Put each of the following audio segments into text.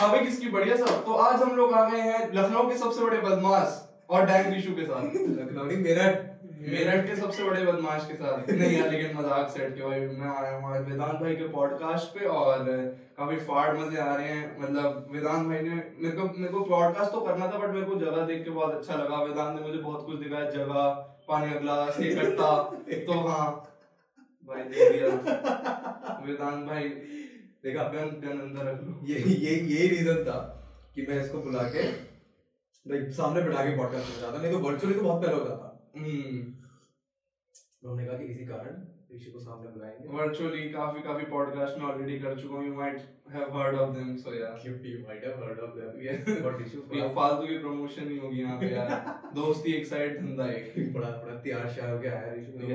भाई किसकी बढ़िया सब तो आज हम लोग आ गए हैं लखनऊ के सबसे बड़े बदमाश और डैंग विशु के साथ। लखनऊ नहीं मेरठ। मेरठ के सबसे बड़े बदमाश के साथ। नहीं यार लेकिन मज़ाक सेट के भाई। मैं आया हूँ आज वेदांत भाई के पॉडकास्ट पे और काफ़ी फाड़ मज़े आ रहे हैं। मतलब वेदांत भाई ने मेरे को मेरे को पॉडकास्ट तो करना था बट मेरे को जगह देख के बहुत अच्छा लगा। वेदांत ने मुझे बहुत कुछ दिखाया जगह पानी का ग्लास इकट्ठा तो हाँ भाई दे दिया। वेदांत भाई देखा? गन गन अंदर रख लो। ये ये यही रीजन था कि मैं इसको बुला के लाइक सामने बैठा के पॉडकास्ट में जाता नहीं तो वर्चुअली तो बहुत पहले हो जाता। हम्म। उन्होंने कहा कि इसी कारण ऋषि को सामने बुलाएँगे। वर्चुअली काफ़ी काफ़ी पॉडकास्ट में ऑलरेडी कर चुका हूँ। You might have heard of them so यार क्योंकि you might have heard of them Yeah. But Rishi ये फालतू की प्रमोशन ही होगी यहाँ पे यार। दोस्ती एक साइड धंधा एक। बड़ा बड़ा तैयार शार हो गया है ऋषि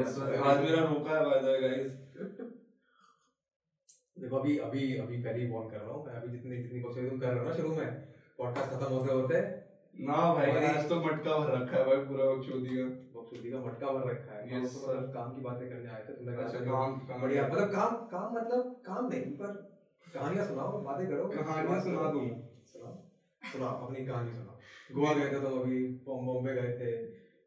आज मेरा रोका है बाय द गाइस देखो अभी अभी अभी पहले ही वॉर्न कर रहा हूँ मैं अभी जितनी जितनी कोशिश तुम कर रहे हो ना शुरू में पॉडकास्ट खत्म होते होते ना भाई आज तो मटका भर रखा है भाई पूरा बकचोदी का। बकचोदी का मटका भर रखा है। Yes, हम तो मतलब काम की बातें करने आए थे तुमने कहा अच्छा काम काम। बढ़िया मतलब काम काम मतलब काम नहीं पर कहानियाँ सुनाओ बातें करो। कहानियाँ सुना दूँ। सुनाओ सुनाओ अपनी कहानी सुनाओ। गोवा गए थे तुम अभी बॉम्बे गए थे।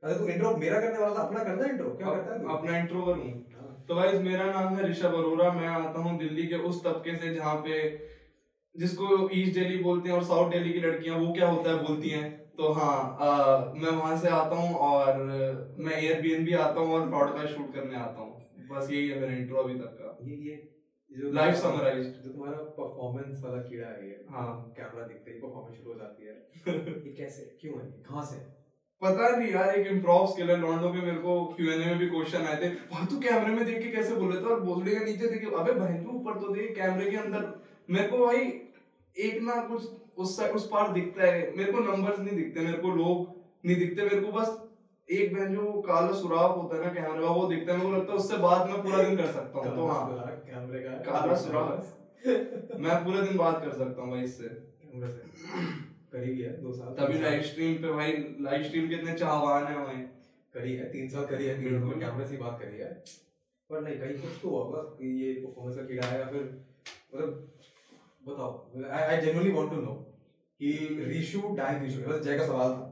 अच्छा तू इंट्रो मेरा करने वाला था अपना करना इंट्रो क्या करता है अपना इंट्रो करूँ। हाँ। तो गाइस मेरा नाम है ऋषभ अरोरा मैं आता हूँ दिल्ली के उस तबके से जहाँ पे जिसको ईस्ट दिल्ली बोलते हैं और साउथ दिल्ली की लड़कियाँ वो क्या होता है बोलती हैं। तो हाँ आ, मैं वहाँ से आता हूँ और मैं एयरबीएनबी आता हूँ और पॉडकास्ट शूट करने आता हूँ। बस यही है मेरा इंट्रो अभी तक का। ये ये जो Live summarized. जो तुम्हारा परफॉर्मेंस वाला कीड़ा है हाँ। कैमरा दिखते ही परफॉर्मेंस शुरू हो जाती है। ये कैसे? क्यों है? कहाँ से? पता नहीं यार एक इम्प्रोव स्किल है लॉन्डो के मेरे को क्यूएनए में भी क्वेश्चन आए थे। भाई तू कैमरे में देख के कैसे बोल रहे थे? और बोतले के नीचे देख अबे भाई तू ऊपर तो देख कैमरे के अंदर। मेरे को भाई एक ना कुछ उस साइड उस पार दिखता है। मेरे को नंबर्स नहीं दिखते मेरे को लोग नहीं दिखते। मेरे को बस एक बहन जो काला सुराख होता है ना कैमरे का वो दिखता है। मेरे को लगता है उससे बात मैं पूरा दिन कर सकता हूँ। तो हाँ। कैमरे का। काला सुराख। मैं पूरे दिन बात कर सकता हूँ भाई इससे। करीब ही है दो साल तभी लाइव स्ट्रीम पे भाई लाइव स्ट्रीम के इतने चाहवान है भाई। करी है तीन साल करी है तीन साल कैमरे से बात करी है। पर नहीं कहीं कुछ तो होगा कि ये परफॉर्मेंस का कीड़ा है या फिर मतलब बताओ I I genuinely want to know कि रिशु डैंग रिशु बस जय का सवाल था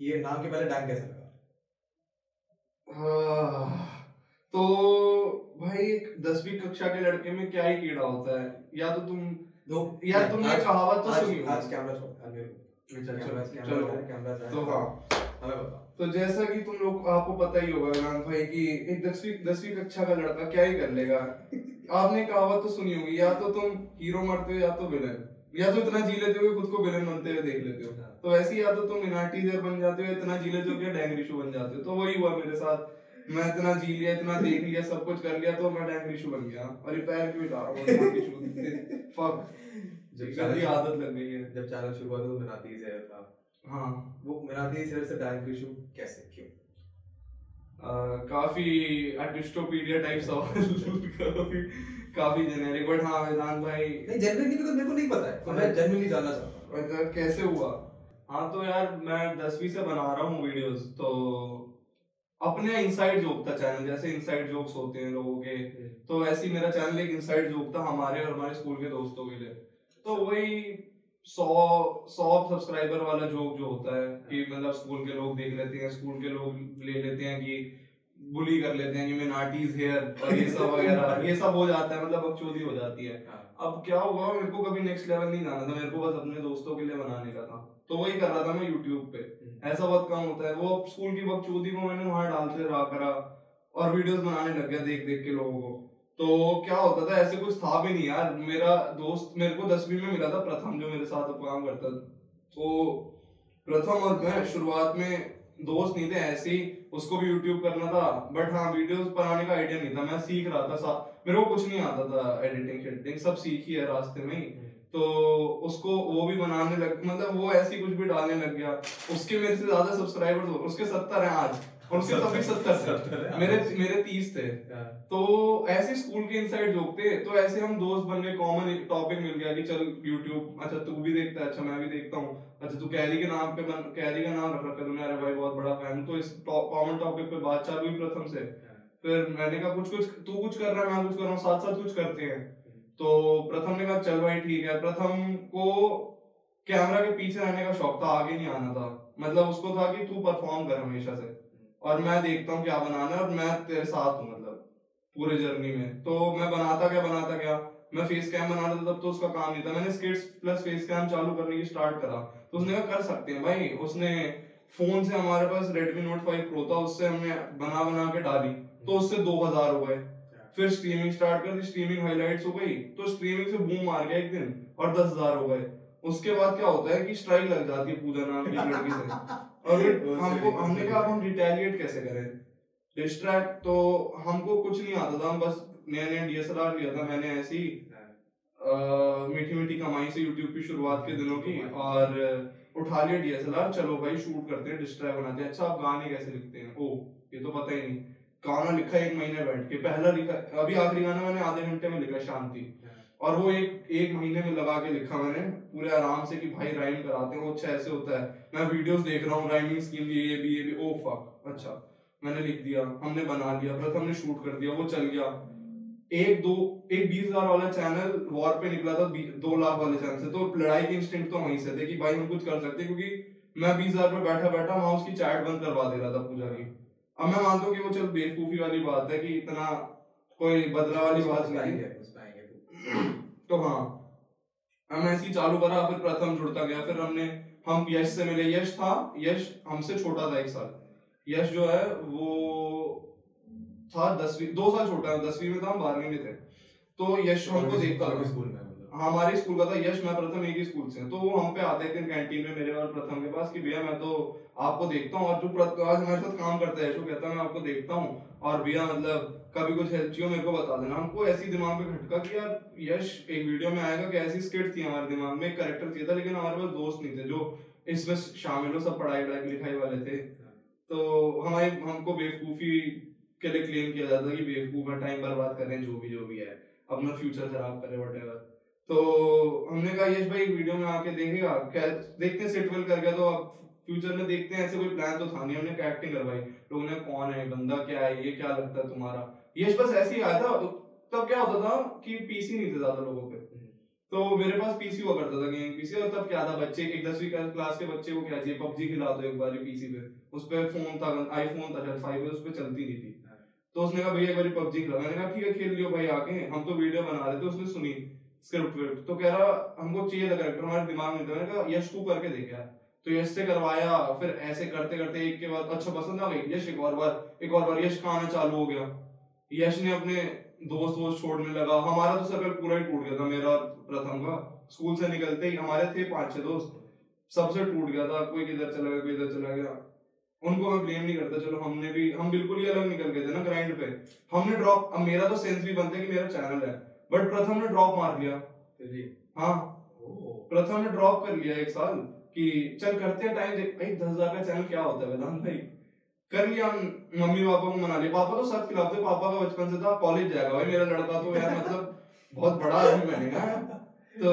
ये नाम के पहले डैंग कैसे लगा? तो भाई एक दसवीं कक्षा के लड़के में क्या ही कीड़ा होता है? या तो तुम दो यार तुमने कहावत तो सुनी। आज कैमरा छोड़। तो हाँ। तो जैसा कि तुम लोग आपको पता ही होगा वेदांत भाई कि एक दसवीं दसवीं कक्षा का लड़का क्या ही कर लेगा। आपने कहावत तो सुनी होगी या तो तुम हीरो मरते हो या तो विलन या तो इतना जी लेते हो खुद को विलन बनते हुए देख लेते हो। तो वैसे ही या तो तुम मिनाटी जर बन जाते हो इतना जी लेते हो कि डैंगरिशु बन जाते हो। तो वही हुआ मेरे साथ। मैं इतना जी लिया इतना देख लिया सब कुछ कर लिया तो मैं डैंगरिशु बन गया। और ये पैर क्यों उठा रहा हूँ? फक जब आदत लग गई है जब चैनल शुरू हुआ था तो मिनाती जहर था हाँ। वो मिनाती जहर से रिशु कैसे? क्यों? काफ़ी एटिस्टोपीडिया टाइप सवाल काफ़ी काफ़ी जेनेरिक बट हाँ वेदांत भाई। नहीं बिकॉज़ मेरे को नहीं पता है तो मैं जनरली जानना चाहता हूँ। मतलब कैसे हुआ? हाँ तो यार मैं दसवीं से बना रहा हूँ वीडियोस तो अपने इनसाइड जोक था चैनल जैसे इनसाइड जोक्स होते हैं लोगों के तो वैसे ही मेरा चैनल एक इनसाइड जोक था हमारे और हमारे स्कूल के दोस्तों के लिए। तो वही सौ सौ सब्सक्राइबर वाला जोक जो होता है कि मतलब स्कूल के लोग देख लेते हैं स्कूल के लोग ले लेते हैं कि बुली कर लेते हैं कि मिनाटीज हेयर और ये सब वगैरह ये सब हो जाता है मतलब बकचोदी हो जाती है। हाँ। अब क्या हुआ मेरे को कभी नेक्स्ट लेवल नहीं जाना था मेरे को बस अपने दोस्तों के लिए बनाने का था। तो वही कर रहा था मैं यूट्यूब पे। ऐसा बहुत कम होता है। वो स्कूल की बकचोदी को मैंने वहाँ डालते रहा करा और वीडियोस बनाने लग गया देख देख के लोगों को। तो क्या होता था ऐसे कुछ था भी नहीं यार। मेरा दोस्त मेरे को दसवीं में मिला था प्रथम जो मेरे साथ काम करता था। तो प्रथम और मैं शुरुआत में दोस्त नहीं थे ऐसे ही उसको भी यूट्यूब करना था। बट हाँ वीडियोस बनाने का आइडिया नहीं था। मैं सीख रहा था सा- मेरे को कुछ नहीं आता था एडिटिंग शेडिटिंग सब सीखी है रास्ते में ही। तो उसको वो भी बनाने लग मतलब वो ऐसी कुछ भी डालने लग गया। उसके मेरे से ज़्यादा सब्सक्राइबर्स हो उसके सत्तर हैं आज। तभी सत्तर सत्तर थे मेरे मेरे तीस थे। हाँ। तो ऐसे स्कूल के इनसाइड जोक थे तो ऐसे हम दोस्त बन गए कॉमन टॉपिक मिल गया कि चल यूट्यूब अच्छा तू भी देखता है अच्छा मैं भी देखता हूँ। अच्छा तू कैरी के नाम पे कैरी का नाम रख रखा तूने अरे भाई बहुत बड़ा फ़ैन तो इस कॉमन टॉपिक पे बात चालू हुई प्रथम से। फिर मैंने कहा कुछ कुछ तू कुछ कर रहा है मैं कुछ कर रहा हूँ साथ साथ कुछ करते हैं। तो प्रथम ने कहा चल भाई ठीक है। प्रथम को कैमरा के पीछे रहने का शौक था आगे नहीं आना था। मतलब उसको था कि तू परफॉर्म कर हमेशा से। और मैं देखता हूँ क्या बनाना है और मैं तेरे साथ हूँ मतलब पूरे जर्नी में। तो मैं बनाता क्या बनाता क्या? मैं फेस कैम बना रहा था तब तो उसका काम नहीं था। मैंने स्किट्स प्लस फेस कैम चालू करने की स्टार्ट करा। तो उसने कहा कर सकते हैं भाई। उसने फ़ोन से हमारे पास Redmi Note 5 Pro था उससे हमने बना बना के डाली। तो उससे दो हज़ार हो गए। फिर स्ट्रीमिंग स्टार्ट कर दी स्ट्रीमिंग हाइलाइट्स हो गई। तो स्ट्रीमिंग से बूम मार गया एक दिन और दस हज़ार हो गए। उसके बाद क्या होता है कि स्ट्राइक लग जाती है पूजा नाम की लड़की से। और हमको हमने कहा हम रिटेलिएट कैसे करें? डिस्ट्रैक्ट तो हमको कुछ नहीं आता था। हम बस नया नया डीएसएलआर लिया था। मैंने ऐसी मीठी मीठी कमाई से यूट्यूब की शुरुआत के दिनों की और उठा लिया डीएसएलआर चलो भाई शूट करते हैं डिस्ट्रैक्ट बनाते हैं। अच्छा आप गाने कैसे लिखते हैं? ओ ये तो पता ही नहीं। गाना लिखा एक महीने बैठ के पहला लिखा अभी आखिरी गाना मैंने आधे घंटे में लिखा शांति। और वो एक एक महीने में लगा के लिखा मैंने, पूरे आराम से कि भाई राइम कराते हैं, वो अच्छा ऐसे होता है। मैं वीडियोस देख रहा हूँ राइमिंग स्कीम ये भी ये भी ओ फक अच्छा। मैंने लिख दिया, हमने बना लिया फिर हमने शूट कर दिया, वो चल गया। एक, दो, एक बीस हज़ार वाला चैनल वॉर पे निकला था दो लाख वाले चैनल से तो लड़ाई के इंस्टिंक्ट तो वहीं से थे कि भाई हम कुछ कर सकते क्योंकि मैं बीस हज़ार पे बैठा बैठा वहाँ उसकी चैट बंद करवा दे रहा था पूजा की। अब मैं मानता हूँ कि वो चल बेवकूफ़ी वाली बात है कि इतना कोई बदला वाली बात नहीं तो हाँ हम ऐसी चालू करा फिर प्रथम जुड़ता गया फिर हमने हम यश से मिले यश था यश हमसे छोटा था एक साल। यश जो है वो था दसवीं दो साल छोटा है दसवीं में था हम बारहवीं में थे। तो यश हमको देखता था। स्कूल में मतलब। हमारे स्कूल का था यश मैं प्रथम एक ही स्कूल से तो वो हम पे आते थे कैंटीन में मेरे और प्रथम के पास कि भैया मैं तो आपको देखता हूँ और जो आज हमारे साथ काम करता है यश कहता है मैं आपको देखता हूँ। और भैया मतलब कभी कुछ हेल्प चाहिए मेरे को बता देना। हमको ऐसी दिमाग में खटका कि यार, यश, एक वीडियो में आएगा कि ऐसी स्किट थी हमारे दिमाग में करेक्टर चाहिए था, लेकिन हमारे पास दोस्त नहीं थे, जो इसमें शामिल हो, सब पढ़ाई वढ़ाई लिखाई वाले थे। तो हमारे, हमको बेवकूफ़ी के लिए क्लेम किया जाता है कि बेवकूफ़ है टाइम बर्बाद कर हैं, जो भी जो भी है। अपना फ्यूचर खराब करे वट तो हमने कहा, यश भाई वीडियो में आके देखेगा। क्या देखते सेट वेल कर गया तो अब फ्यूचर में देखते हैं, ऐसे कोई प्लान तो था नहीं, हमने एक्टिंग करवाई। लोगों ने कौन है, बंदा क्या है, ये क्या लगता है तुम्हारा? यश बस ऐसे ही आया था तब क्या होता था कि पीसी नहीं थे ज़्यादा लोगों पे। तो मेरे पास पीसी हुआ करता था गेमिंग पीसी और तब क्या था बच्चे एक दसवीं क्लास के बच्चे को क्या चाहिए पबजी खिला दो एक बार पीसी पे। उस पर फ़ोन था आईफोन था फाइव उस पर चलती नहीं थी। तो उसने कहा भैया एक बार पबजी खिला। मैंने कहा ठीक है खेल लियो भाई आके हम तो वीडियो बना रहे थे उसने सुनी स्क्रिप्ट विप्ट तो कह रहा हमको चाहिए था करेक्टर हमारे दिमाग में था। मैंने कहा यश तू करके देखा तो यश से करवाया फिर ऐसे करते करते एक के बाद अच्छा पसंद आ गई यश एक और बार एक और बार यश का आना चालू हो गया? यश ने अपने दोस्त वोस्त छोड़ने लगा। हमारा तो सर्कल पूरा ही टूट गया था मेरा प्रथम का। स्कूल से निकलते ही हमारे थे पाँच छह दोस्त। सबसे टूट गया था कोई किधर चला गया कोई इधर चला गया। उनको मैं ब्लेम नहीं करता चलो हमने भी हम बिल्कुल ही अलग निकल गए थे ना ग्राइंड पे। हमने ड्रॉप अब मेरा तो सेंस भी बनता है कि मेरा चैनल है। बट प्रथम ने ड्रॉप मार लिया। हाँ। प्रथम ने ड्रॉप कर लिया एक साल कि चल करते हैं टाइम भाई दस हज़ार का चैनल क्या होता है वेदांत भाई? कर लिया मम्मी पापा को मना लिया। पापा तो सख्त खिलाफ थे पापा का बचपन से था कॉलेज जाएगा। भाई मेरा लड़का तो यार मतलब बहुत बड़ा आदमी बनेगा तो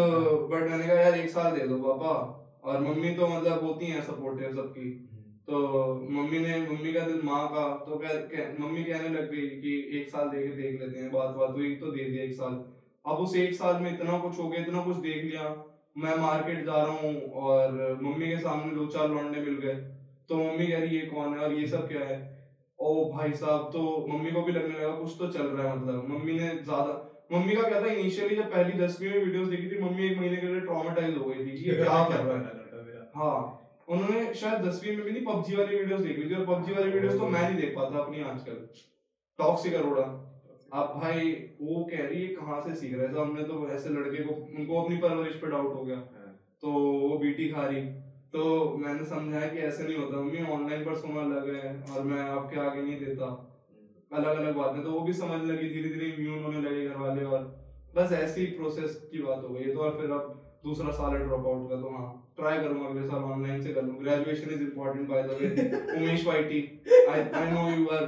बट मैंने कहा यार एक साल दे दो पापा। और मम्मी तो मतलब होती हैं सपोर्टिव सबकी। तो मम्मी ने मम्मी का दिल माँ का तो कह, कह मम्मी कहने लग गई कि एक साल दे के देख लेते हैं बात बात हुई तो दे दिया एक साल। अब उस एक साल में इतना कुछ हो गया इतना कुछ देख लिया। मैं मार्केट जा रहा हूँ और मम्मी के सामने दो चार लौंडे मिल गए। तो मम्मी कह रही ये कौन है और ये सब क्या है? ओ भाई साहब तो मम्मी को भी लगने लगा कुछ तो चल रहा है मतलब। मम्मी ने ज़्यादा मम्मी का क्या था इनिशियली जब पहली दसवीं में वीडियोस देखी थी मम्मी एक महीने के लिए ट्रॉमेटाइज हो गई थी ये क्या कर रहा है। हाँ उन्होंने शायद दसवीं में भी नहीं पबजी वाली वीडियोस देख ली थी। और पबजी वाली वीडियोस तो मैं नहीं देख पाता अपनी आजकल। टॉक्सिक अरोड़ा अब भाई वो कह रही है कहाँ से सीख रहे थे हमने तो ऐसे लड़के को उनको अपनी परवरिश पे डाउट हो गया। हाँ। तो वो बीटी खा रही। तो मैंने समझाया कि ऐसे नहीं होता। मम्मी ऑनलाइन पर सोना लग है और मैं आपके आगे नहीं देता। अलग अलग बातें। तो वो भी समझ लगी धीरे धीरे इम्यून होने लगे घर वाले और बस ऐसी प्रोसेस की बात हो गई। तो और फिर अब दूसरा साल है ड्रॉप आउट का तो हाँ ट्राई करूँगा अगले साल ऑनलाइन से कर लूँ। Graduation is important by the way Umesh YT I I know you are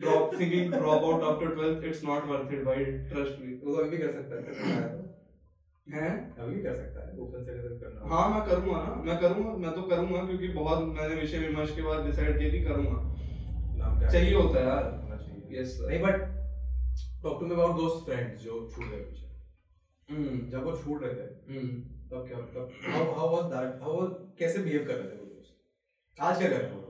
drop thinking drop out after 12th it's not worth it भाई ट्रस्ट मी वो तो अभी कर सकता है। हैं? अभी कर सकता है ओपन से अगर करना हाँ। मैं करूँगा ना मैं करूँगा मैं तो करूँगा क्योंकि बहुत मैंने विषय विमर्श के बाद डिसाइड किया कि करूँगा। नाम क्या? चाहिए होता है यार। यस नहीं but talk to me about दोस्त फ्रेंड्स जो छूट गए पीछे। हम्म। जब वो छूट रहे थे हम्म। तब क्या तब how how was that how कैसे बिहेव कर रहे थे वो दोस्त? आज क्या कर रहे हैं?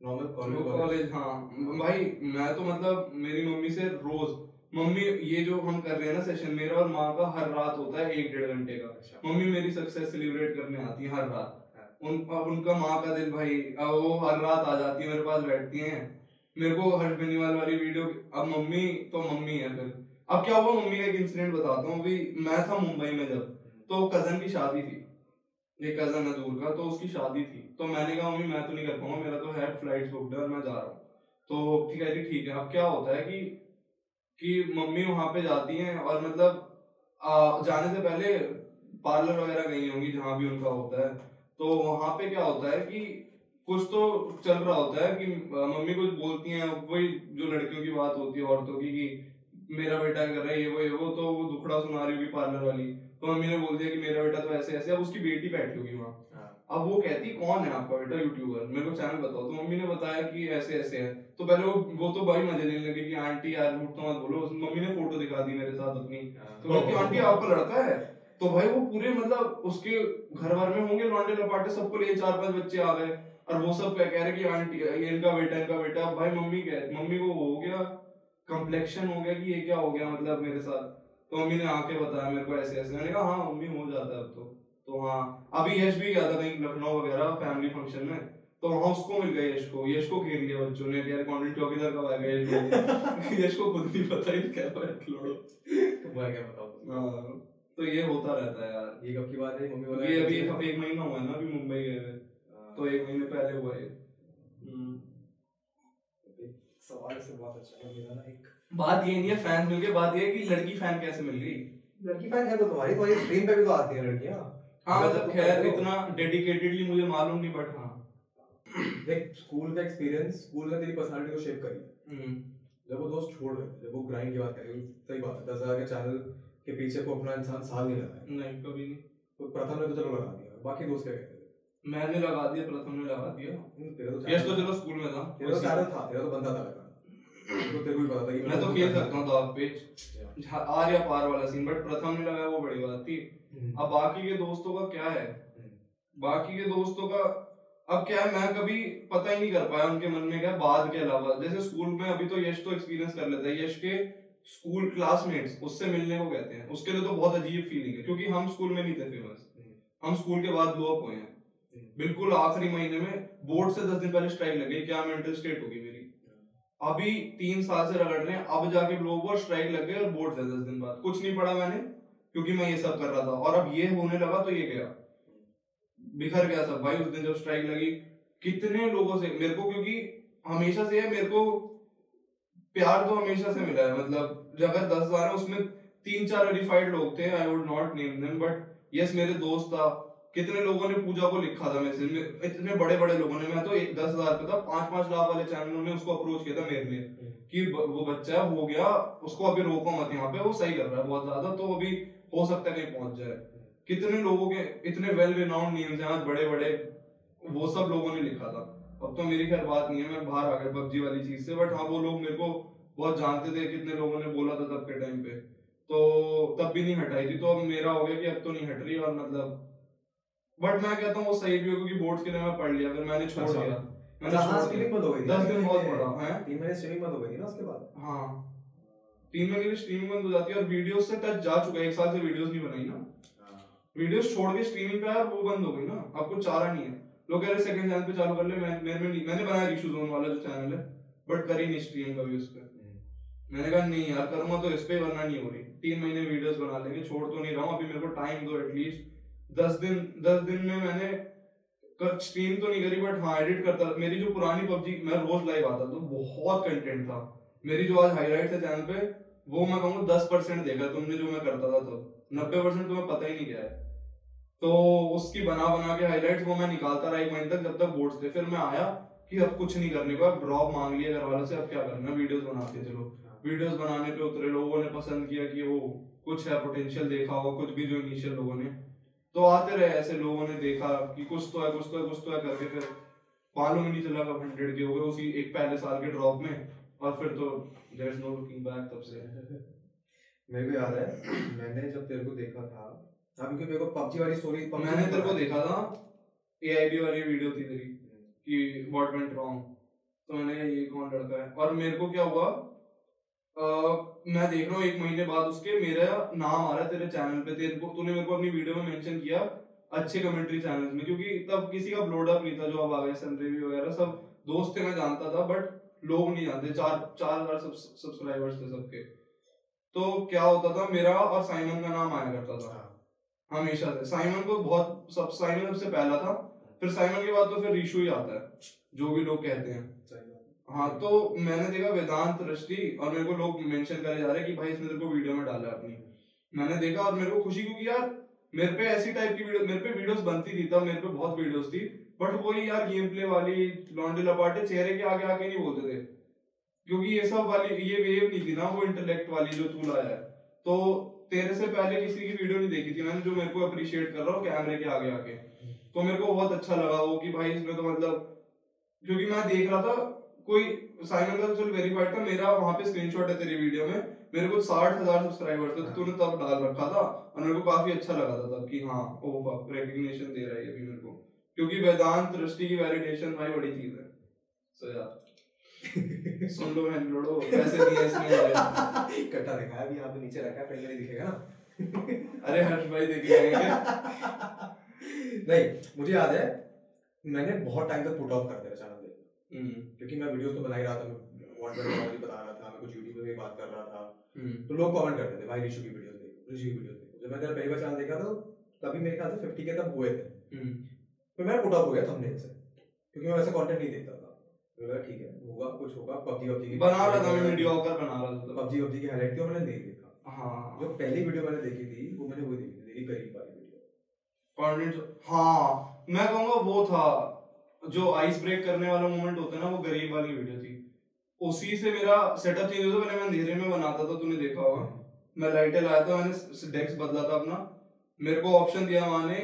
नॉर्मल कॉलेज कॉलेज हाँ। भाई मैं तो मतलब मेरी मम्मी से रोज मम्मी ये जो हम कर रहे हैं ना सेशन मेरा और माँ का हर रात होता है एक डेढ़ घंटे का। अच्छा। मम्मी मेरी सक्सेस सेलिब्रेट करने आती है हर रात। उन अब उनका माँ का दिल भाई अब वो हर रात आ जाती है मेरे पास बैठती हैं। मेरे को हर्ष बेनीवाल वाली वीडियो अब मम्मी तो मम्मी है फिर। अब क्या हुआ मम्मी का एक इंसिडेंट बताता हूँ अभी मैं था मुंबई में जब तो कज़न की शादी थी। एक कज़न है दूर का तो उसकी शादी थी। तो मैंने कहा मम्मी मैं तो नहीं कर पाऊँगा मेरा तो है फ़्लाइट बुकड है और मैं जा रहा हूँ। तो ठीक है जी ठीक है। अब क्या होता है कि कि मम्मी वहाँ पे जाती हैं और मतलब आ, जाने से पहले पार्लर वगैरह गई होंगी जहाँ भी उनका होता है। तो वहाँ पे क्या होता है कि कुछ तो चल रहा होता है कि मम्मी कुछ बोलती हैं वही जो लड़कियों की बात होती है औरतों की कि मेरा बेटा कर रहा है ये वो ये वो तो वो दुखड़ा सुना रही होगी पार्लर वाली। तो मम्मी ने बोल दिया कि मेरा बेटा तो ऐसे ऐसे अब उसकी बेटी बैठी होगी वहाँ। अब वो कहती कौन है आपका बेटा यूट्यूबर मेरे को चैनल बताओ। तो मम्मी ने बताया कि ऐसे ऐसे है। तो पहले वो वो तो भाई मज़े लेने लगे कि आंटी यार झूठ तो मत बोलो। मम्मी ने फ़ोटो दिखा दी मेरे साथ अपनी। तो मैं कि आंटी आपका लड़का है? तो भाई वो पूरे मतलब उसके घर भर में होंगे लौंडे लपाटे सबको लिए चार पाँच बच्चे आ गए। और वो सब क्या कह रहे कि आंटी ये इनका बेटा इनका बेटा। भाई मम्मी कह मम्मी को वो हो गया कम्प्लेक्शन हो गया कि ये क्या हो गया मतलब मेरे साथ। तो मम्मी ने आके बताया मेरे को ऐसे ऐसे। मैंने कहा हाँ मम्मी हो जाता है अब तो। तो हाँ अभी यश भी गया था कहीं लखनऊ वगैरह फैमिली फ़ंक्शन में। तो वहाँ उसको मिल गया यश को यश को घेर लिया बच्चों ने यार कॉन्टेंट चौकीदार कब आएगा यश को? यश को खुद नहीं पता ये क्या है खिलौड़ो मैं क्या बताऊँ हाँ, तो ये होता रहता है यार। ये कब की बात है? मम्मी बोला ये अभी एक, एक महीना हुआ है ना अभी मुंबई गए हुए। हाँ। तो एक महीने पहले हुआ ये। हम्म। सवाल से बहुत अच्छा लगा ना एक बात ये नहीं है फ़ैन मिल गए बात ये है कि लड़की फ़ैन कैसे मिल गई? लड़की फ़ैन है तो तुम्हारी तो ये स्ट्रीम पे भी तो आती है लड़कियाँ। हाँ मतलब तो खैर इतना डेडिकेटेडली मुझे मालूम नहीं बट हाँ। देख स्कूल का एक्सपीरियंस स्कूल ने तेरी पर्सनालिटी को शेप करी। हम्म, जब वो दोस्त छोड़ रहे जब वो ग्राइंड की बात करें सही बात है दस हज़ार के चैनल के पीछे को अपना इंसान साल नहीं लगाया। नहीं कभी नहीं। तो प्रथम ने तो चलो लगा दिया बाकी दोस्त क्या कहते मैंने लगा दिया प्रथम ने लगा दिया। हम्म, तेरा तो यश तो चलो स्कूल में था। तेरा तो था तेरा तो बनता था। तो तेरे को भी पता था कि मैं तो खेल सकता हूँ दाव पेज Yeah. आर या पार वाला सीन बट प्रथम ने लगाया वो बड़ी बात थी। हम्म, अब बाकी के दोस्तों का क्या है? बाकी के दोस्तों का अब क्या है मैं कभी पता ही नहीं कर पाया उनके मन में क्या बाद के अलावा। जैसे स्कूल में अभी तो यश तो एक्सपीरियंस कर लेता है। यश के स्कूल क्लासमेट्स उससे मिलने को कहते हैं। उसके लिए तो बहुत अजीब फीलिंग है क्योंकि हम स्कूल में नहीं थे फ़ेमस हम स्कूल के बाद ब्लो अप हुए हैं। बिल्कुल आखिरी महीने में बोर्ड से दस दिन पहले स्ट्राइक लग गई क्या मेंटल स्टेट होगी मेरी? अभी तीन साल से रगड़ रहे हैं। अब जाके ब्लो हुआ स्ट्राइक लग गई और बोर्ड से दस दिन बाद। कुछ नहीं पढ़ा मैंने, क्योंकि मैं ये सब कर रहा था। और अब ये होने लगा तो ये गया। बिखर गया सब। भाई, उस दिन जब स्ट्राइक लगी, कितने लोगों से, मेरे को क्योंकि हमेशा से है, मेरे को प्यार तो हमेशा से मिला है। मतलब अगर दस हज़ार उसमें तीन चार वेरीफाइड लोग थे I would not name them but yes मेरे दोस्त था। कितने लोगों ने पूजा को लिखा था मैसेज में इतने बड़े बड़े लोगों ने, मैं तो एक दस हज़ार पे था पाँच पाँच लाख वाले चैनलों ने उसको अप्रोच किया था मेरे लिए कि वो बच्चा हो गया, उसको अभी रोको मत यहाँ पे, वो सही कर रहा है बहुत ज़्यादा तो अभी हो सकता है कहीं पहुँच जाए। कितने लोगों के, इतने वेल रिनाउंड नेम्स हैं आज बड़े बड़े वो सब लोगों ने लिखा था। अब तो मेरी खैर बात नहीं है, मैं बाहर आ गया पबजी वाली चीज़ से बट हाँ वो लोग मेरे को बहुत जानते थे, कितने लोगों ने बोला था तब के टाइम पे। तो तब भी नहीं हटाई थी तो अब मेरा हो गया कि अब तो नहीं हट रही और मतलब बट मैं कहता हूँ वो सही भी हो क्योंकि बोर्ड्स के लिए मैं पढ़ लिया फिर मैंने छोड़ अच्छा। दिया। हाँ हो दस दिन बहुत बड़ा है? तीन महीने स्ट्रीमिंग बंद हो गई ना उसके बाद? हाँ। तीन महीने की स्ट्रीमिंग बंद हो जाती है और वीडियोस से टच जा चुका है। एक साल से वीडियोस नहीं बनाई ना। वीडियोस छोड़ के स्ट्रीमिंग पे यार वो बंद हो गई ना। अब कुछ चारा नहीं है। लोग कह रहे सेकंड चैनल पे चालू कर ले। मैं मैंने बनाया इशू जोन वाला जो चैनल है बट करी नहीं स्ट्रीम कभी उस पे। मैंने कहा नहीं यार करूँगा तो इस पे वरना नहीं हो रही। तीन महीने वीडियोस बना लेंगे छोड़ तो नहीं रहा हूँ। अभी मेरे को टाइम दो एटलीस्ट दस दिन दस दिन में मैंने कर स्ट्रीम तो नहीं करी बट हाँ एडिट करता मेरी जो पुरानी पबजी, मैं रोज लाइव आता तो बहुत कंटेंट था। मेरी जो आज हाईलाइट है चैनल पे, वो मैं कहूँगा दस परसेंट देखा तुमने जो मैं करता था तो। नब्बे परसेंट तुम्हें पता ही नहीं क्या है। तो उसकी बना बना के हाईलाइट्स वो मैं निकालता रहा एक महीने तक, जब तक बोर्ड थे। फिर मैं आया कि अब कुछ नहीं करने को ड्रॉप मांग लिया घर वालों से, अब क्या करना वीडियोस बनाते चलो। वीडियोस बनाने पे उतरे, लोगों ने पसंद किया कि वो कुछ है पोटेंशियल देखा होगा कुछ भी जो इनिशियल लोगों ने। तो आते रहे ऐसे लोगों ने देखा कि कुछ तो है कुछ तो है कुछ तो है करके फिर मालूम ही नहीं चला कब हंड्रेड के हो गए उसी एक पहले साल के ड्रॉप में और फिर तो there is no looking back तब से। मेरे को याद है मैंने जब तेरे को देखा था हाँ क्योंकि मेरे को पबजी वाली स्टोरी मैंने तेरे को देखा था एआईबी वाली वीडियो थी तेरी कि व्हाट वेंट रॉन्ग तो मैंने ये कौन लड़का है? और मेरे को क्या हुआ मैं देख रहा हूँ, एक महीने बाद उसके मेरा नाम आ रहा है तेरे चैनल पे। तेरे को, तूने मेरे को अपनी वीडियो में मेंशन किया अच्छे कमेंट्री चैनल्स में, क्योंकि तब किसी का ब्लोड अप नहीं था, जो अब आ गए सनरेवी वगैरह, सब दोस्त थे, मैं जानता था बट लोग नहीं जानते चार चार हज़ार सब्सक्राइबर्स थे सबके। तो क्या होता था, मेरा और साइमन का नाम आया करता था। हमेशा से। साइमन को बहुत, सब साइमन सबसे पहला था। फिर साइमन के बाद तो फिर रीशू ही आता है, जो भी लोग कहते हैं। हाँ तो मैंने देखा वेदांत रष्टि और मेरे को लोग मेंशन करे जा रहे हैं कि भाई इसने तेरे को वीडियो में डाला अपनी। मैंने देखा और मेरे को खुशी क्योंकि यार, मेरे पे ऐसी टाइप की वीडियो मेरे पे वीडियोस बनती थी तब, मेरे पे बहुत वीडियोस थी। बट वही यार गेम प्ले वाली लॉन्डे लपाटे चेहरे के आगे आके नहीं बोलते थे। क्योंकि ये सब वाली, ये वेव नहीं थी ना, वो इंटेलेक्ट वाली जो तू लाया है। तो तेरे से पहले किसी की वीडियो नहीं देखी थी मैंने, जो मेरे को अप्रिशिएट कर रहा हूँ कैमरे के आगे आके। तो मेरे को बहुत अच्छा लगा वो कि भाई इसमें तो मतलब क्योंकि मैं देख रहा था कोई साइमन का चल वेरीफाइड था मेरा वहाँ पे स्क्रीनशॉट है तेरी वीडियो में। मेरे को साठ हज़ार सब्सक्राइबर थे तो तूने तब डाल रखा था। और मेरे को काफ़ी अच्छा लगा था तब कि हाँ ओ फक रिकग्निशन दे रहा है अभी मेरे को। क्योंकि वेदांत दृष्टि की वैलिडेशन भाई बड़ी चीज़ है सो यार सुन लो बहन लोड़ो पैसे दिए इसने कट्टा रखा है। अभी यहाँ पे नीचे रखा है फिंगर नहीं दिखेगा ना। अरे हर्ष भाई देखेंगे नहीं मुझे याद है मैंने बहुत टाइम तक पुट ऑफ़ कर दिया चैनल क्योंकि मैं वीडियोस तो बना ही रहा था व्हाट मैं बता रहा था मैं कुछ यूट्यूब पे भी बात कर रहा था। हम्म। तो लोग कमेंट करते थे भाई ऋषु की वीडियोस देखो ऋषु की वीडियोस देखो। जब मैं तेरा पहली बार चैनल देखा तो तभी मेरे ख्याल से 50 के तब हुए थे। हम्म। फिर मैं पुट हो गया थंबनेल से क्योंकि मैं वैसे कंटेंट नहीं देखता था। तो ठीक है होगा कुछ होगा पबजी पबजी की बना रहा था मैं वीडियो होकर बना रहा था पबजी पबजी की हाईलाइट थी मैंने देख देखा। हाँ। जो पहली वीडियो मैंने देखी थी वो मैंने वो देखी थी तेरी गरीब वाली वीडियो कंटेंट हाँ मैं कहूँगा वो था जो आइस ब्रेक करने वाला मोमेंट होता है ना वो गरीब वाली वीडियो थी। उसी से मेरा सेटअप चेंज हुआ पहले मैं अंधेरे में बनाता था तूने देखा होगा। मैं लाइटें लाया था मैंने डेस्क बदला था अपना। मेरे को ऑप्शन दिया वहाँ ने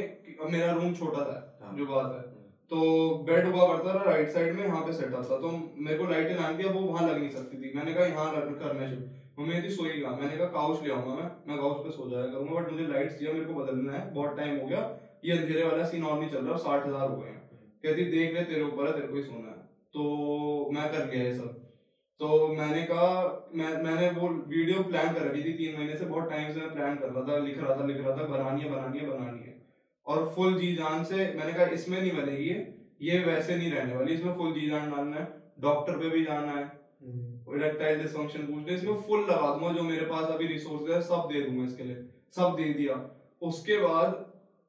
मेरा रूम छोटा था हाँ। जो बात है। तो बेड हुआ करता था राइट साइड में यहाँ पे सेटअप था। तो मेरे को लाइटें लानी थी अब वो वहाँ लग नहीं सकती थी। मैंने कहा यहाँ करना शुरू। मम्मी थी सोई कहा? मैंने कहा काउच ले आऊँगा मैं। मैं काउच पे सो जाया करूँगा बट मुझे लाइट्स दिया मेरे को बदलना है। बहुत टाइम हो गया। ये अंधेरे वाला सीन और नहीं चल रहा साठ हज़ार हो गए हैं। कहती देख ले तेरे ऊपर है तेरे को ही सोना है। तो मैं कर गया ये सब। तो मैंने कहा मैं मैंने वो वीडियो प्लान कर रखी थी तीन महीने से बहुत टाइम से मैं प्लान कर रहा था लिख रहा था लिख रहा था बनानी है बनानी है बनानी है। और फुल जी जान से मैंने कहा इसमें नहीं बनेगी ये ये वैसे नहीं रहने वाली इसमें फुल जी जान डालना है डॉक्टर पे भी जाना है इरेक्टाइल डिसफंक्शन पूछने इसमें फुल लगा दूँगा जो मेरे पास अभी रिसोर्स है सब दे दूँगा इसके लिए सब दे दिया। उसके बाद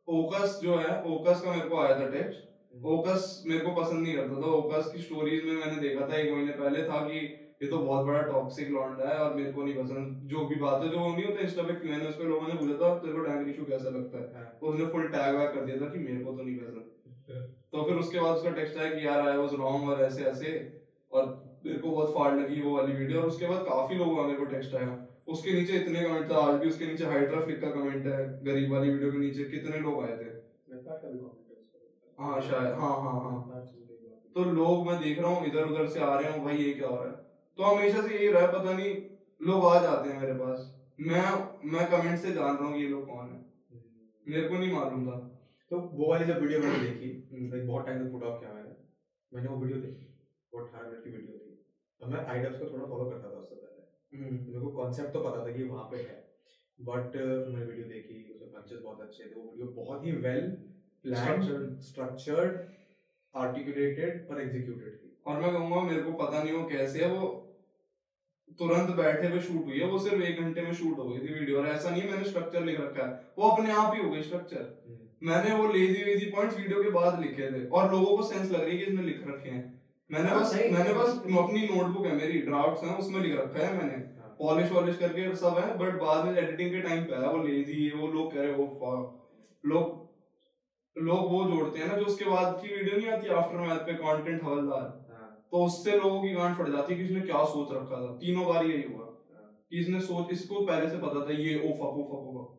ओकस जो है ओकस का मेरे को आया था टेक्स्ट ओकस मेरे को पसंद नहीं करता था। ओकस की स्टोरीज में मैंने देखा था एक महीने पहले था कि ये तो बहुत बड़ा टॉक्सिक लॉन्डा है और मेरे को नहीं पसंद। जो भी बात है जो नहीं होता इंस्टा पे मैंने उस पे लोगों ने पूछा था तेरे को डैंग इशू कैसा लगता है? हाँ। तो उसने फुल टैग वैग कर दिया था कि मेरे को तो नहीं पसंद। तो फिर उसके बाद उसका टेक्स्ट आया कि यार आई वाज रॉन्ग और ऐसे ऐसे। और मेरे को बहुत फाड़ लगी वो वाली वीडियो और उसके बाद काफ़ी लोगों का मेरे को टेक्स्ट आया। उसके नीचे इतने कमेंट था आज भी उसके नीचे हाइड्रा फ्लिक का कमेंट है गरीब वाली वीडियो के नीचे। कितने लोग आए थे? हाँ शायद। हाँ हाँ हाँ। तो लोग मैं देख रहा हूँ इधर उधर से आ रहे हैं भाई ये क्या हो रहा है? तो हमेशा से यही रहा है पता नहीं लोग आ जाते हैं मेरे पास। मैं मैं कमेंट से जान रहा हूँ ये लोग कौन है। मेरे को नहीं मालूम था। तो वो वाली जब वीडियो मैंने देखी हम्म। लाइक बहुत टाइम तक पुट ऑफ़ किया मैंने। मैंने वो वीडियो देखी वो अठारह मिनट की वीडियो थी तो मैं आईडब्स को थोड़ा फॉलो करता था उससे पहले। हम्म, मेरे को कॉन्सेप्ट तो पता था कि वहाँ पे है। बट मैंने वीडियो देखी उसमें पंचेस बहुत अच्छे थे वो वीडियो बहुत ही well plan Structured. Structured articulated पर एग्जीक्यूटेड और मैं कहूँगा मेरे को पता नहीं वो कैसे है वो तुरंत बैठे हुए शूट हुई है वो सिर्फ़ एक घंटे में शूट हो गई थी वीडियो और ऐसा नहीं है मैंने स्ट्रक्चर लिख रखा है। वो अपने आप ही हो गई स्ट्रक्चर मैंने वो लेजी वेजी पॉइंट्स वीडियो के बाद लिखे थे और लोगों को सेंस लग रही है कि इसने लिख रखे हैं। मैंने हाँ, बस मैंने बस अपनी नोटबुक है मेरी ड्राफ्ट्स हैं उसमें लिख रखा है मैंने। हाँ। पॉलिश वॉलिश करके सब है बट बाद में एडिटिंग के टाइम पे आया वो लेजी है वो लोग कह रहे हो लोग लोग वो जोड़ते हैं ना जो उसके बाद की वीडियो नहीं आती आफ्टर मैथ पे कंटेंट हवलदार। हाँ, तो उससे लोगों की गांड फट जाती है कि इसने क्या सोच रखा था। तीनों बार यही हुआ हाँ। कि इसने सोच इसको पहले से पता था ये oh fuck oh fuck oh fuck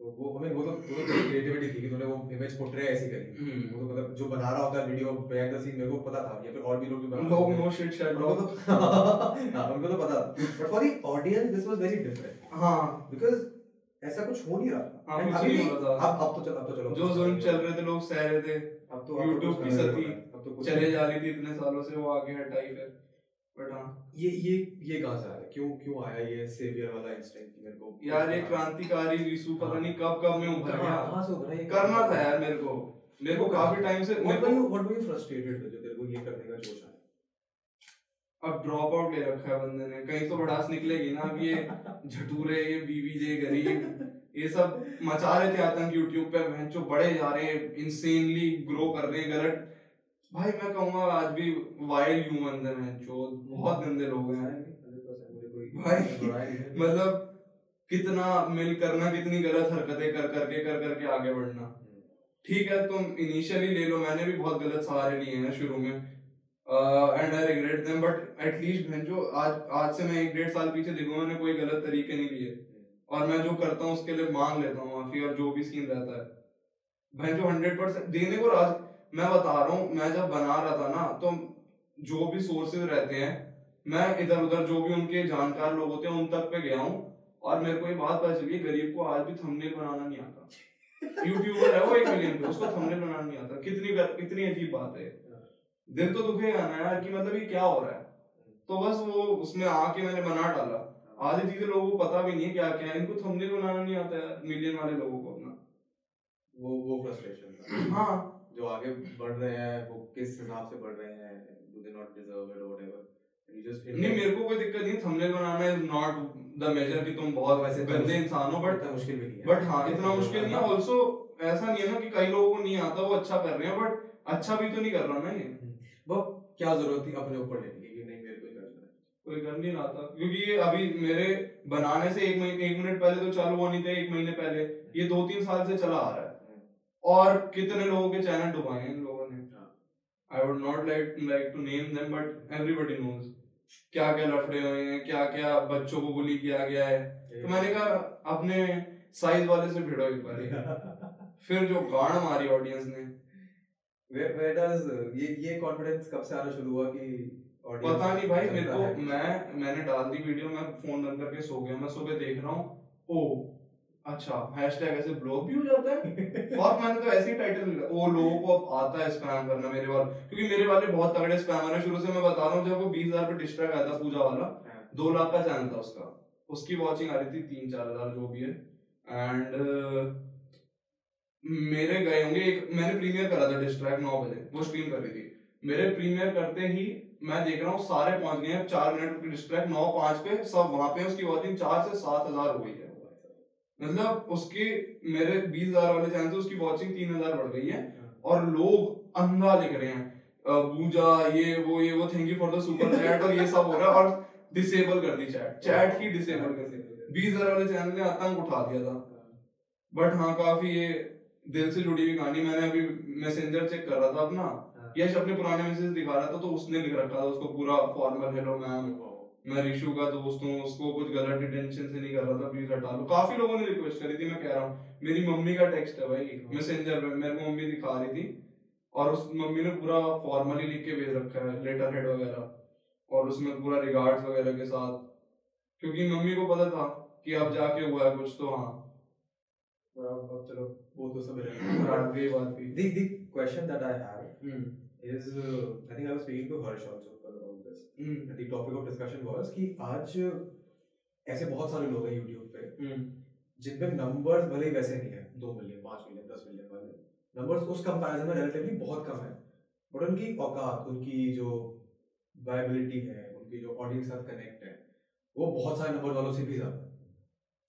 तो वो हमें वो तो वो तो क्रिएटिविटी थी कि तूने वो इमेज पोर्ट्रे ऐसी करी। हम्म। वो तो मतलब जो बना रहा होता है वीडियो बिहाइंड द सीन मेरे को पता था। या फिर और भी लोग जो बना लोग नो शिट शट उनको तो हाँ उनको तो पता। But for the audience this was very different हाँ। बिकॉज़ ऐसा कुछ हो नहीं रहा था। हाँ, अभी रहा था। अब अब तो चल अब तो चलो। जो जोन चल रहे थे लोग सह रहे थे। अब तो YouTube की सती अब तो कुछ चले जा रही थी इतने सालों से वो आगे हटाई फिर। बट हाँ। ये ये ये कहाँ से आया क्यों क्यों आया ये सेवियर वाला इंस्टिंक्ट मेरे को? यार ये क्रांतिकारी विशु पता नहीं कब कब में उभर गया। कहाँ से उभरा ये करना था यार मेरे को। मेरे को काफ़ी टाइम से whatever you whatever you frustrated with जो तेरे को ये करने का जोश आया। अब ड्रॉप आउट ले रखा है बंदे ने। कहीं तो भड़ास निकलेगी ना अब ये झटूरे ये बीबीजे गरीब ये सब मचा रहे थे आतंक यूट्यूब पे। मैं जो बड़े जा रहे हैं इंसेनली ग्रो कर रहे गलत। भाई मैं कहूँगा आज भी वाइल्ड ह्यूमंस हैं मैं जो बहुत गंदे लोग हैं। भाई, मतलब कितना मिल करना कितनी गलत हरकतें कर करके कर करके आगे बढ़ना। ठीक है तुम इनिशियली ले लो। मैंने भी बहुत गलत सहारे लिए हैं शुरू में। And I regret them but at least मैं जो आज आज से मैं एक डेढ़ साल पीछे देखूँ मैंने कोई गलत तरीके नहीं लिए। और मैं जो करता हूँ उसके लिए मांग लेता हूँ माफ़ी और जो भी सीन रहता है। मैं जो हंड्रेड परसेंट देने को राज मैं बता रहा हूँ मैं जब बना रहा था ना तो जो भी सोर्सेज रहते हैं मैं इधर उधर जो भी उनके जानकार लोग होते हैं उन तक पे गया हूँ। और मेरे को ये बात पता चली गरीब को आज भी थंबनेल बनाना नहीं आता। यूट्यूबर है वो एक मिलियन पे उसको थंबनेल बनाना नहीं आता। कितनी कितनी अजीब बात है। दिल तो दुखेगा ना यार कि मतलब ये क्या हो रहा है? तो बस वो उसमें आके मैंने बना डाला। आधी चीज़ें लोगों को पता भी नहीं है क्या क्या है। इनको थंबनेल बनाना नहीं आता यार मिलियन वाले लोगों को अपना। वो वो फ्रस्ट्रेशन हाँ। जो आगे बढ़ रहे हैं वो किस हिसाब से बढ़ रहे हैं do they not deserve it और व्हाटएवर नहीं मेरे को कोई दिक्कत नहीं थंबनेल बनाना इज़ नॉट द मेजर कि तुम बहुत वैसे गंदे इंसान हो बट मुश्किल भी नहीं है। बट हाँ इतना मुश्किल नहीं है। ऑल्सो ऐसा नहीं है ना कि कई लोगों को नहीं आता वो अच्छा कर रहे हैं बट अच्छा भी तो नहीं कर रहा ना ये। वो क्या ज़रूरत थी अपने ऊपर लेने की नहीं मेरे को करना है? कोई कर नहीं रहा था क्योंकि ये अभी मेरे बनाने से एक महीने एक मिनट पहले तो चालू हुआ नहीं था एक महीने पहले। ये दो तीन साल से चला आ रहा है। और कितने लोगों के चैनल डुबाए हैं इन लोगों ने? I would not like like to name them but everybody knows क्या क्या लफड़े हुए हैं क्या क्या बच्चों को बुली किया गया है। तो मैंने कहा अपने साइज़ वाले से भिड़ो एक बार। फिर जो गाड़ मारी ऑडियंस ने Where, where does ये ये कॉन्फिडेंस कब से आना शुरू हुआ कि पता नहीं भाई मेरे को मैं मैंने डाल दी वीडियो मैं फ़ोन बंद करके सो गया मैं सुबह देख रहा हूँ ओ अच्छा हैशटैग ऐसे ब्लॉक भी हो जाता है और मैंने तो ऐसे ही टाइटल ओ लोगों को अब आता है स्पैम करना मेरे वाले क्योंकि मेरे वाले बहुत तगड़े स्पैमर है शुरू से मैं बता रहा हूँ जब वो बीस हज़ार पे डिस्ट्रैक्ट आया था पूजा वाला हाँ। दो लाख का चैनल था उसका उसकी वॉचिंग आ रही थी तीन चार हज़ार जो भी है एंड मेरे गए होंगे, एक मैंने प्रीमियर करा था डिस्ट्रैक्ट नौ बजे, वो स्ट्रीम कर रही थी। मेरे प्रीमियर करते ही मैं देख रहा हूँ सारे पहुँच गए हैं, चार मिनट की डिस्ट्रैक्ट नौ पाँच पे, सब वहाँ पे उसकी वॉचिंग चार से सात हज़ार हो गई है। मतलब उसकी मेरे बीस हज़ार वाले चैनल से उसकी वॉचिंग तीन हज़ार बढ़ गई है, और लोग अंधा लिख रहे हैं। पूजा, ये, वो ये, वो thank you for the super chat और ये सब हो रहा है, और डिसेबल कर दी चैट चैट ही डिसेबल कर दी। बीस हज़ार वाले चैनल ने आतंक उठा दिया था। बट हाँ काफ़ी ये दिल से जुड़ी हुई कहानी। मैंने अभी मैसेंजर चेक कर रहा था अपना। यश अपने पुराने मैसेज दिखा रहा था तो उसने लिख रखा था उसको पूरा फॉर्मल हेलो मैम मैं रिशु का दोस्त हूँ उसको कुछ गलत इंटेंशन से नहीं कर रहा था प्लीज़ हटा लो काफ़ी लोगों ने रिक्वेस्ट करी थी मैं कह रहा हूँ। मेरी मम्मी का टेक्स्ट है भाई मैसेंजर पे मेरे को मम्मी दिखा रही थी और उस मम्मी ने पूरा फॉर्मली लिख के भेज रखा है लेटर हेड वगैरह और उसमें पूरा रिगार्ड्स वगैरह के साथ। क्योंकि मम्मी को पता था कि अब जाके हुआ है कुछ तो हाँ। The the question that I have is uh, I think I was speaking to Harsh also about this. And the topic of discussion was कि आज ऐसे बहुत सारे लोग हैं YouTube पे जिन पे नंबर्स भले ही वैसे नहीं है दो मिलियन पाँच मिलियन दस मिलियन वाले नंबर्स उस कंपैरिजन में रिलेटिवली बहुत कम है। बट उनकी औकात उनकी जो वायबिलिटी है उनकी जो ऑडियंस के साथ कनेक्ट है वो बहुत सारे नंबर वालों से भी ज़्यादा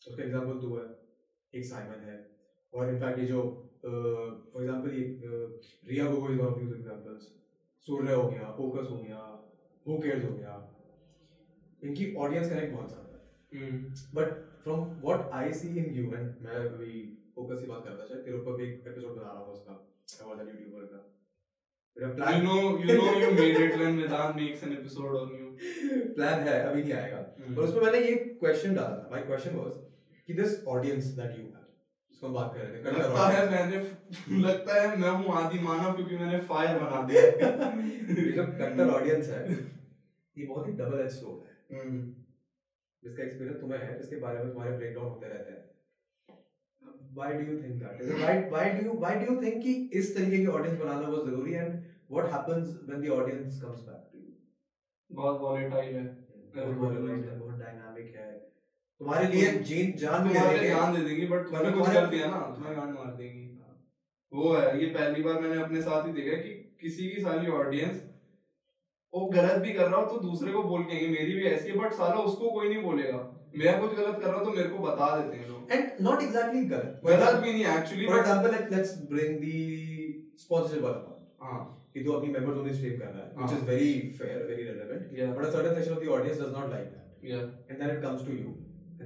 उसका एग्जांपल तो है। एक साइमन है। और इनफैक्ट ये जो फॉर एग्जांपल ये Riya Gogo is one of these examples सूर्य हो गया फोकस हो गया हु केयर्स हो गया इनकी ऑडियंस कनेक्ट बहुत ज़्यादा है। हम्म, but from what I see in you and मैं अभी फोकस की बात करता शायद तेरे ऊपर एक एपिसोड बना रहा हूँ उसका और यूट्यूबर का। You plan know, you know, you made it when Vedant makes an episode on you. Plan है अभी नहीं आएगा। हम्म, पर उसमें मैंने ये क्वेश्चन डाला था। माय क्वेश्चन वाज कि this audience that you have उसको बात कर रहे थे लगता है मैंने लगता है मैं हूँ आदि मानव क्योंकि मैंने फायर बना दिया। ये जो कट्टर ऑडियंस है ये बहुत ही डबल एज सोड है। हम्म, जिसका एक्सपीरियंस तुम्हें है जिसके बारे में तुम्हारे ब्रेकडाउन होते रहते हैं। Why do you think that? Why why do you why do you think कि इस तरीके की ऑडियंस बनाना बहुत ज़रूरी है? Happens when the audience comes back to you? बहुत वॉलेटाइल है। बहुत volatile है बहुत डायनामिक है। तुम्हारे लिए जीन जान ले तुम्हारे रही दे देंगी बट तुमने कुछ कर दिया ना तुम्हें गांड मार देंगी। वो है ये पहली बार मैंने अपने साथ ही देखा कि किसी की साली ऑडियंस वो गलत भी कर रहा हो तो दूसरे को बोल के मेरी भी ऐसी है बट साला उसको कोई नहीं बोलेगा। मैं कुछ गलत कर रहा हूँ तो मेरे को बता देते हैं लोग। And not exactly गलत गलत भी नहीं actually for but example let, let's bring the वाला part हाँ। कि तू अपनी members only stream कर रहा है which हाँ. is very fair very relevant. Yeah. But a certain section of the audience does not like that. Yeah. And then it comes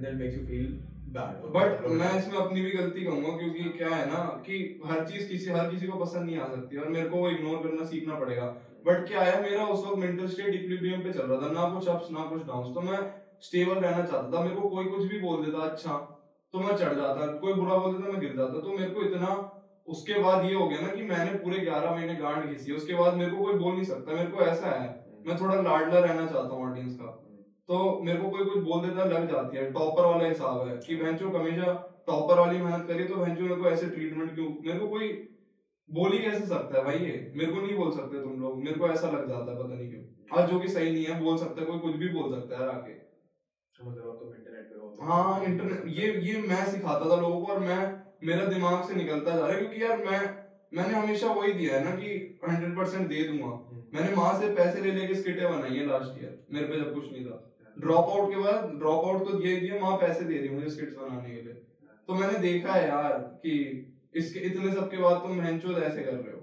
makes you feel bad. Or but मैं इसमें अपनी भी गलती कहूँगा क्योंकि क्या है ना कि हर चीज़ किसी, हर किसी को पसंद नहीं आ सकती और मेरे को वो इग्नोर करना सीखना पड़ेगा। बट क्या है, मेरा उस वक्त मेंटल स्टेट इक्विलिब्रियम पे चल रहा था। ना कुछ अप्स ना कुछ डाउन्स तो मैं स्टेबल रहना चाहता था। मेरे को कोई कुछ भी बोल देता अच्छा तो मैं चढ़ जाता। कोई बुरा बोल देता, मैं गिर जाता। तो मेरे को इतना, उसके बाद ये हो गया ना कि मैंने पूरे ग्यारह महीने गांड घिसी। उसके बाद मेरे को कोई बोल नहीं सकता। मेरे को ऐसा है, मैं थोड़ा लाडला रहना चाहता हूँ ऑडियंस का। तो मेरे को कोई कुछ बोल देता लग जाती है। टॉपर वाला हिसाब है कि भैंचो हमेशा टॉपर वाली मेहनत करी तो भैंचो मेरे को ऐसे ट्रीटमेंट क्यों? मेरे को कोई बोल ही कैसे सकता है भाई ये? मेरे को नहीं बोल सकते तुम लोग। मेरे को ऐसा लग जाता है पता नहीं क्यों। और जो कि सही नहीं है बोल सकता है कोई कुछ भी बोल सकता है आके। हो हाँ। इंटरनेट ये ये मैं सिखाता था लोगों को और मैं मेरा दिमाग से निकलता जा रहा है क्योंकि यार मैं मैंने हमेशा वही दिया है ना कि हंड्रेड परसेंट दे दूँगा। मैंने माँ से पैसे ले लेके स्किटें बनाई है लास्ट ईयर मेरे पे जब कुछ नहीं था। ड्रॉप आउट के बाद ड्रॉप आउट तो दिए दिए माँ पैसे दे रही मुझे स्किट्स बनाने के लिए। तो मैंने देखा है यार कि इसके इतने सब के बाद तुम हैंचोद ऐसे कर रहे हो।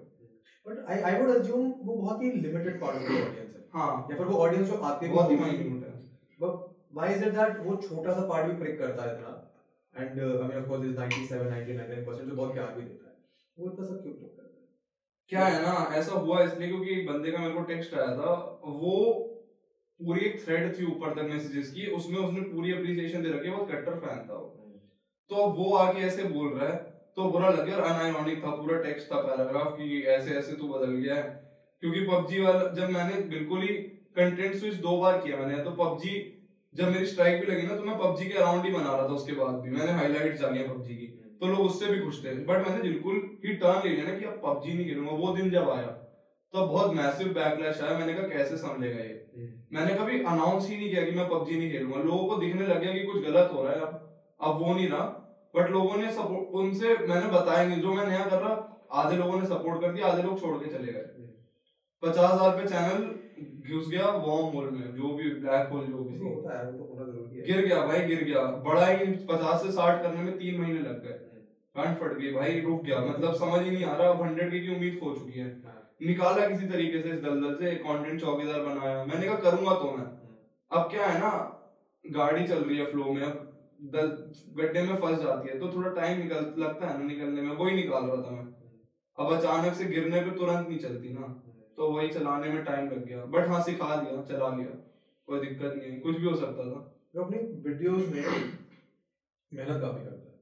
But I I would assume वो बहुत ही limited part of the audience है। हाँ। या फिर वो ऑडियंस जो आते हैं बहुत ही। माइन्यूट है व्हाई इज़ इट दैट वो छोटा सा पार्ट भी प्रिक करता है इतना? And I mean of course is 97 99% जो बहुत प्यार भी देता है। वो इतना सब क्यों करता है? क्या है ना ऐसा हुआ इसलिए क्योंकि एक बंदे का मेरे को टेक्स्ट आया था वो पूरी एक थ्रेड थी ऊपर तक मैसेजेस की उसमें उसने पूरी अप्रिसिएशन दे रखी है बहुत कट्टर फ़ैन था वो। तो वो आके ऐसे बोल रहा है तो बुरा लग गया और अनआयरॉनिक था पूरा टेक्स्ट था पैराग्राफ कि ऐसे ऐसे तू बदल गया है। क्योंकि पबजी वाला जब मैंने बिल्कुल ही कंटेंट स्विच दो बार किया मैंने तो पबजी जब मेरी स्ट्राइक भी लगी ना तो मैं पबजी के अराउंड ही बना रहा था उसके बाद भी। मैंने हाईलाइट डाली है पबजी की तो लोग उससे भी खुश थे। बट मैंने बिल्कुल ही टर्न ले लिया ना कि अब पबजी नहीं खेलूँगा वो दिन जब आया तो बहुत मैसिव बैकलैश आया। मैंने कहा कैसे संभलेगा ये? मैंने कभी अनाउंस ही नहीं किया कि मैं पबजी नहीं खेलूँगा। लोगों को दिखने लग गया कि कुछ गलत हो रहा है अब। अब वो नहीं रहा। बट लोगों ने सपोर्ट उनसे मैंने बताया नहीं। जो मैं नया कर रहा आधे लोगों ने सपोर्ट कर दिया आधे लोग छोड़ के चले गए। पचास हज़ार पे चैनल घुस गया वॉर्म होल में जो भी ब्लैक होल जो भी। होता है वो तो है। गिर गया भाई गिर गया। बड़ा ही पचास से साठ करने में तीन महीने लग गए। फट गई भाई रुक गया। मतलब समझ ही नहीं आ रहा अब हंड्रेड की उम्मीद खो चुकी है। हाँ। निकाला किसी तरीके से इस दलदल से कंटेंट चौकीदार बनाया। मैंने कहा करूँगा तो मैं। अब क्या है ना गाड़ी चल रही है फ्लो में अब दल गड्ढे में फंस जाती है तो थोड़ा टाइम निकल लगता है ना निकलने में वही निकाल रहा था मैं। अब अचानक से गिरने पे तुरंत नहीं चलती ना तो वही चलाने में टाइम लग गया। बट हाँ सिखा दिया चला लिया। कोई दिक्कत नहीं है कुछ भी हो सकता था। जो अपनी वीडियोस में मेहनत काफ़ी करता है।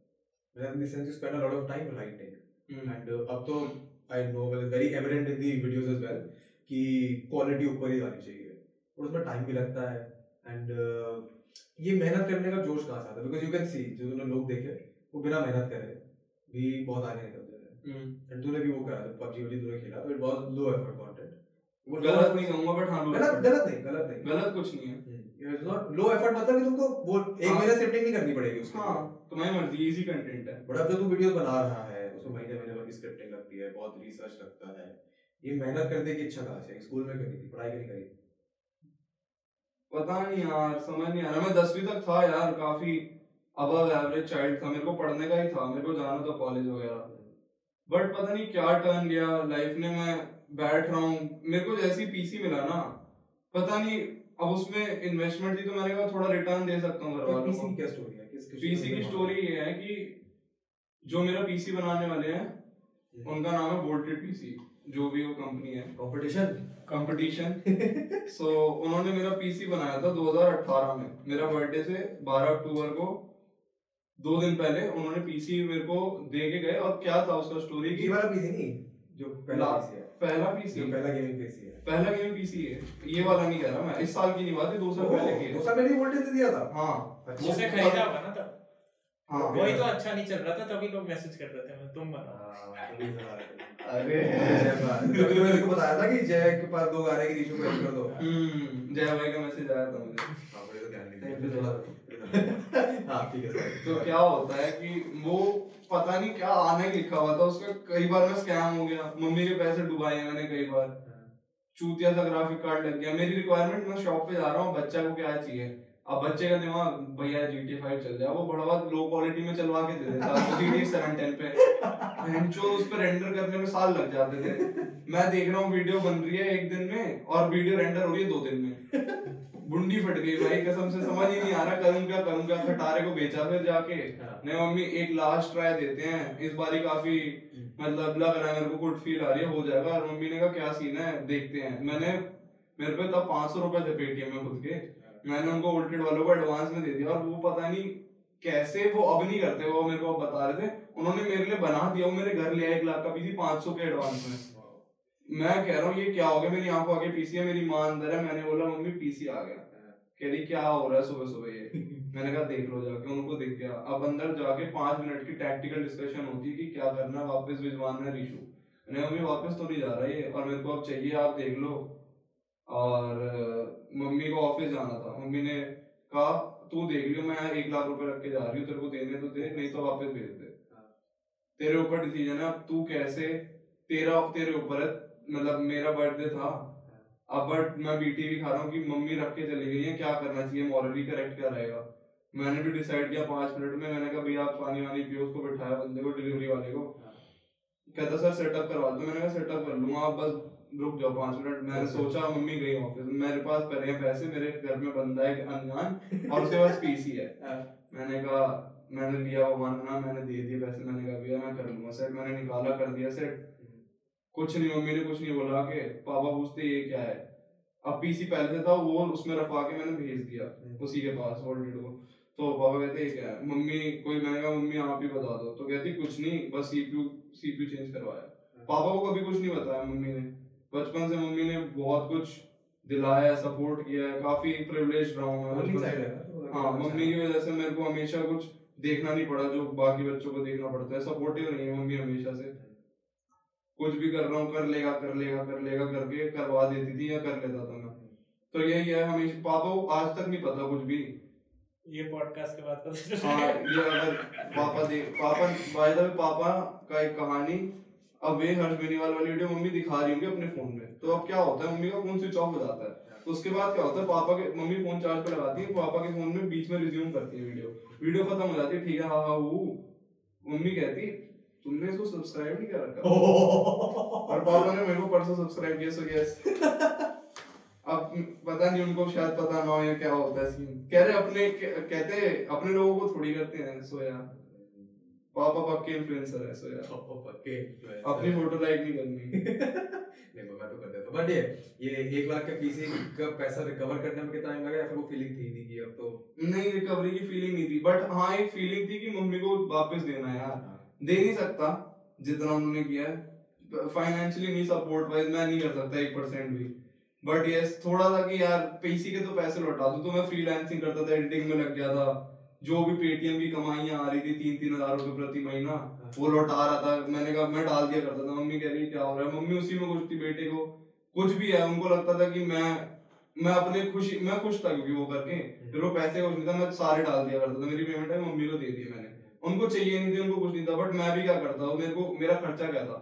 मेहनत in the sense spend a lot of time writing and अब तो I know well very evident in the videos as well कि क्वालिटी ऊपर ही जानी चाहिए। और उसमें टाइम भी लगता है। एंड uh, ये मेहनत करने का जोश कहाँ से आता है? बिकॉज़ यू कैन सी जो तूने लोग देखे वो बिना मेहनत करे भी बहुत आगे निकलते थे हम्म। एंड तूने भी वो करा पबजी वबजी तूने खेला तो it was low effort content वो गलत नहीं कहूँगा बट हाँ गलत गलत नहीं गलत नहीं। गलत कुछ नहीं है। नॉट लो एफर्ट मतलब कि तुमको वो एक हाँ। महीने स्क्रिप्टिंग नहीं करनी पड़ेगी उसके हाँ तुम्हारी मर्ज़ी इजी कंटेंट है। बट अब जो तू वीडियो बना रहा है उसमें महीने महीने भर की स्क्रिप्टिंग लगती है बहुत रिसर्च लगता है। ये मेहनत करने की इच्छा कहाँ से स्कूल में करी थी पढ़ाई नहीं करी पता नहीं यार समझ नहीं आ रहा। मैं दसवीं तक था यार काफ़ी अबव एवरेज चाइल्ड था। मेरे को पढ़ने का ही था मेरे को जाना था कॉलेज वगैरह। बट पता नहीं क्या टर्न लिया लाइफ ने मैं बैठ रहा हूँ। मेरे को जैसी पीसी मिला ना पता नहीं अब उसमें इन्वेस्टमेंट थी तो मैंने कहा थोड़ा रिटर्न दे सकता हूँ घर वालों को। क्या स्टोरी है? किस किस पीसी की स्टोरी ये है कि जो मेरा पीसी बनाने वाले हैं उनका नाम है वोल्टेड पीसी जो भी वो कंपनी है। कंपटीशन कंपटीशन सो उन्होंने मेरा पीसी बनाया था 2018 में। मेरा बर्थडे से 12 अक्टूबर को दो दिन पहले उन्होंने पीसी मेरे को दे के गए। और क्या था उसका स्टोरी की वाला पीसी नहीं जो पहला पीसी है। पहला पीसी जो पहला गेमिंग पीसी है। पहला गेम पीसी है। ये वाला नहीं कह रहा मैं इस साल की नहीं बात है दो साल पहले की दो साल पहले वोल्टेज दिया था? हाँ। अच्छा। उसने खरीदा होगा ना तब। हाँ वही तो अच्छा नहीं चल रहा था तभी लोग मैसेज कर रहे थे मैं तुम बनाओ। हाँ, तुम ही बता रहे थे। अरे जय तो तेरे को बताया था कि जय के पास दो गाने की रीशू को कर दो। हम्म जय भाई का मैसेज आया था मुझे। हाँ तो ध्यान नहीं दिया। you, हाँ ठीक है तो क्या होता है कि वो पता नहीं क्या आने ही लिखा हुआ था उसका कई बार मैं स्कैम हो गया। मम्मी के पैसे डुबाए हैं मैंने कई बार। चूतिया सा ग्राफिक कार्ड लग गया। मेरी रिक्वायरमेंट मैं शॉप पे जा रहा हूँ बच्चा को क्या चाहिए? अब बच्चे का दिमाग भैया टी फाइव चल जाए वो बड़ा बहुत लो क्वालिटी में चलवा के दे देता है टी सेवन टेन पे। जो उस पर रेंडर करने में साल लग जाते थे। मैं देख रहा हूँ वीडियो बन रही है एक दिन में और वीडियो रेंडर हो रही है दो दिन में। बुंडी फट गई भाई कसम से समझ ही नहीं आ रहा करूँ क्या करूँ क्या खटारे को बेचा फिर जाके। हाँ। नहीं मम्मी एक लास्ट ट्राई देते हैं। इस बारी काफ़ी मतलब लग रहा है मेरे को गुड फील आ रही है हो जाएगा। और मम्मी ने कहा क्या सीन है? देखते हैं। मैंने मेरे पे तब पाँच सौ रुपए थे पेटीएम में खुद के। मैंने उनको वोल्टेड वालों को एडवांस में दे दिया और वो पता नहीं कैसे वो अब नहीं करते वो मेरे को अब बता रहे थे। उन्होंने मेरे लिए बना दिया वो मेरे घर ले आए एक लाख का पीसी पाँच सौ के एडवांस में। मैं कह रहा हूँ ये क्या हो गया? मेरी आँखों आगे पीसी है मेरी माँ अंदर है। मैंने बोला मम्मी पीसी आ गया। कह रही क्या हो रहा है सुबह सुबह ये? मैंने कहा देख लो जाके उनको देख गया अब अंदर जाके पाँच मिनट की टैक्टिकल डिस्कशन होती है कि क्या करना है वापस भिजवाना है रिशू मैंने मम्मी वापस तो नहीं जा रहा ये और मेरे को अब चाहिए आप देख लो। और मम्मी को ऑफ़िस जाना था। मम्मी ने कहा तू देख लियो मैं एक लाख रुपए रख के जा रही हूँ तेरे को देने तो दे नहीं तो वापस भेज दे। तेरे ऊपर डिसीज़न है अब तू कैसे तेरा तेरे ऊपर है मतलब मेरा बर्थडे था। अब बट मैं बीटी भी खा रहा हूँ कि मम्मी रख के चली गई है क्या करना चाहिए? मॉरली करेक्ट क्या रहेगा? मैंने भी डिसाइड किया पाँच मिनट में मैंने कहा भैया आप पानी वानी पियो उसको बिठाया बंदे को डिलीवरी वाले को। कहता सर सेटअप करवा दो। मैंने कहा सेटअप कर लूँगा आप बस रुक जाओ पाँच मिनट। मैंने सोचा मम्मी गई ऑफ़िस मेरे पास हैं पैसे मेरे घर में बंदा है अनजान और उसके पास पीसी है। मैंने कहा मैंने लिया वो माना मैंने दे दिए पैसे मैंने कहा भैया मैं कर लूँगा सेट मैंने निकाला कर दिया सेट कुछ नहीं मम्मी ने कुछ नहीं बोला के पापा पूछते ये क्या है? अब पीसी पहले से था वो उसमें रखवा के मैंने भेज दिया उसी के पास वोल्टेड को तो पापा कहते ये क्या है? मम्मी कोई मैंने कहा मम्मी आप ही बता दो। तो कहती कुछ नहीं बस सीपीयू सीपीयू चेंज करवाया। पापा को कभी कुछ नहीं बताया मम्मी ने। बचपन से मम्मी ने बहुत कुछ दिलाया सपोर्ट किया है। काफ़ी प्रिविलेज रहा हूँ मैं। है तो हाँ अच्छा मम्मी की वजह से मेरे को हमेशा कुछ देखना नहीं पड़ा जो बाकी बच्चों को देखना पड़ता है। सपोर्टिव नहीं है मम्मी हमेशा से। कुछ भी कर रहा हूँ कर लेगा कर लेगा कर लेगा करके करवा देती थी या कर लेता था मैं। तो यही है हमेशा। पापा को आज तक नहीं पता कुछ भी। ये पॉडकास्ट के बाद पता हाँ ये अगर पापा दे पापा बाय द वे पापा का एक कहानी अब वे हर्ष बेनीवाल वाली वीडियो मम्मी दिखा रही होंगी अपने फ़ोन में। तो अब क्या होता है मम्मी का फ़ोन स्विच ऑफ़ हो जाता है। तो उसके बाद क्या होता है पापा के मम्मी फ़ोन चार्ज पे लगाती है पापा के फ़ोन में बीच में रिज्यूम करती है वीडियो वीडियो खत्म हो जाती है ठीक है हाँ हाँ वो मम्मी कहती तुमने इसको सब्सक्राइब नहीं कर रखा? और पापा ने मेरे को परसों सब्सक्राइब किया सो यस अब पता नहीं उनको शायद पता ना हो या क्या होता है सीन कह रहे अपने कह- कहते अपने लोगों को थोड़ी करते हैं सो यार पापा पक्के इन्फ्लुएंसर है सो यार। पापा पक्के influencer अपनी फ़ोटो लाइक नहीं करनी। नहीं मैं तो कर देता हूँ बट ये ये एक लाख के पीसी का पैसा रिकवर करने में कितना टाइम लगा या फिर वो फीलिंग थी नहीं कि अब तो नहीं रिकवरी की फीलिंग नहीं थी। बट हाँ एक फीलिंग थी कि मम्मी को वापस देना है यार। दे नहीं सकता जितना उन्होंने किया है। फाइनेंशियली नहीं सपोर्ट वाइज मैं नहीं कर सकता एक परसेंट भी। बट यस थोड़ा सा कि यार पीसी के तो पैसे लौटा दो तो मैं फ्रीलांसिंग करता था एडिटिंग में लग गया था। जो भी पेटीएम की कमाइयाँ आ रही थी तीन तीन हज़ार रुपए प्रति महीना वो लौटा रहा था। मैंने कहा मैं डाल दिया करता था। मम्मी कह रही क्या हो रहा है? मम्मी उसी में खुश थी बेटे को कुछ भी है। उनको लगता था कि मैं मैं अपने खुशी मैं खुश था क्योंकि वो करके फिर वो पैसे कुछ नहीं था मैं सारे डाल दिया करता था। मेरी पेमेंट है मम्मी को दे दी मैंने। उनको चाहिए नहीं थे उनको कुछ नहीं था। बट मैं भी क्या करता हूँ मेरे को मेरा खर्चा क्या था?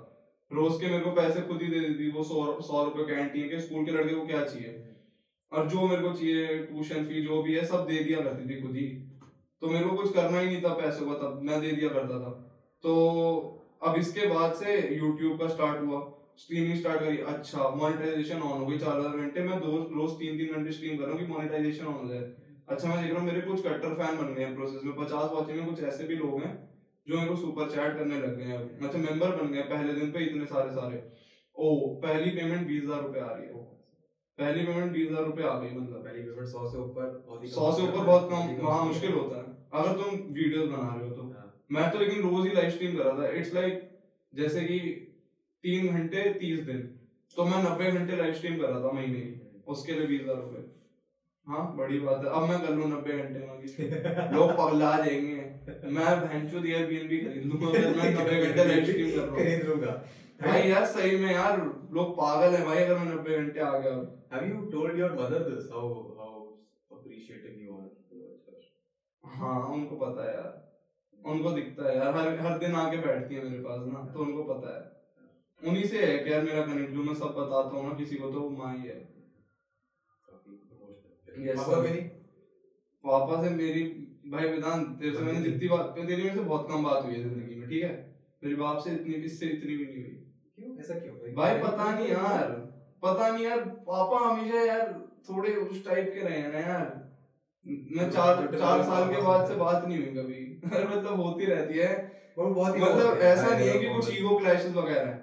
रोज के मेरे को पैसे खुद ही दे देती वो सौ सौ रुपए कैंटीन के स्कूल के लड़के को क्या चाहिए? और जो मेरे को चाहिए ट्यूशन फ़ी जो भी है सब दे दिया करती थी खुद ही। तो मेरे को कुछ करना ही नहीं था पैसों का तब मैं दे दिया करता था। तो अब इसके बाद से यूट्यूब का स्टार्ट हुआ स्ट्रीमिंग स्टार्ट करी। अच्छा मोनेटाइजेशन ऑन हो गई चार हज़ार घंटे। मैं दो रोज तीन तीन घंटे स्ट्रीम कर रहा हूँ कि मोनेटाइजेशन ऑन हो जाए। अच्छा मैं देख रहा हूँ मेरे कुछ कट्टर फ़ैन बन गए हैं प्रोसेस में। पचास वॉचिंग में कुछ ऐसे भी लोग हैं जो मेरे को सुपर चैट करने लग गए हैं अच्छा मेंबर बन गए पहले दिन पे इतने सारे सारे। ओ पहली पेमेंट बीस हज़ार रुपए आ रही है। पहली पेमेंट बीस हज़ार रुपए आ गई मतलब। पहली पेमेंट सौ से ऊपर सौ से ऊपर बहुत कम वहाँ मुश्किल होता है। अगर तुम वीडियोस बना रहे हो तो। हाँ। मैं तो लेकिन रोज ही लाइव स्ट्रीम कर रहा था। इट्स लाइक जैसे कि तीन घंटे तीस दिन। तो मैं नब्बे घंटे लाइव स्ट्रीम कर रहा था महीने की उसके लिए बीस हज़ार रुपए। हाँ बड़ी बात है। अब मैं कर लूँ नब्बे घंटे लोग पगला जाएँगे मैं भैंचो दिया भी खरीद लूँगा। अगर मैं नब्बे घंटे लाइव स्ट्रीम कर रहा हूँ। खरीद लूँगा। भाई यार सही में यार लोग पागल है भाई। अगर मैं नब्बे घंटे आ गया। Have you told your mother this? How हाँ उनको पता है यार। उनको दिखता है यार। हर हर दिन आके बैठती है मेरे पास ना तो उनको पता है। उन्हीं से है यार मेरा कनेक्ट जो मैं सब बताता हूँ ना किसी को तो माँ ही है। Yes, पापा से मेरी भाई वेदांत तेरे से मैंने जितनी बात तेरी मेरे से बहुत कम बात हुई है ज़िंदगी में ठीक है? मेरी बाप से इतनी भी इससे इतनी भी नहीं हुई। क्यों? ऐसा क्यों? भाई पता नहीं यार। पता नहीं यार पापा हमेशा यार थोड़े उस टाइप के रहे हैं ना यार। मैं चार चार साल के बाद से बात नहीं हुई कभी। मतलब होती रहती है वो बहुत ही मतलब ऐसा नहीं है कि कुछ ईगो क्लैशेस वगैरह है।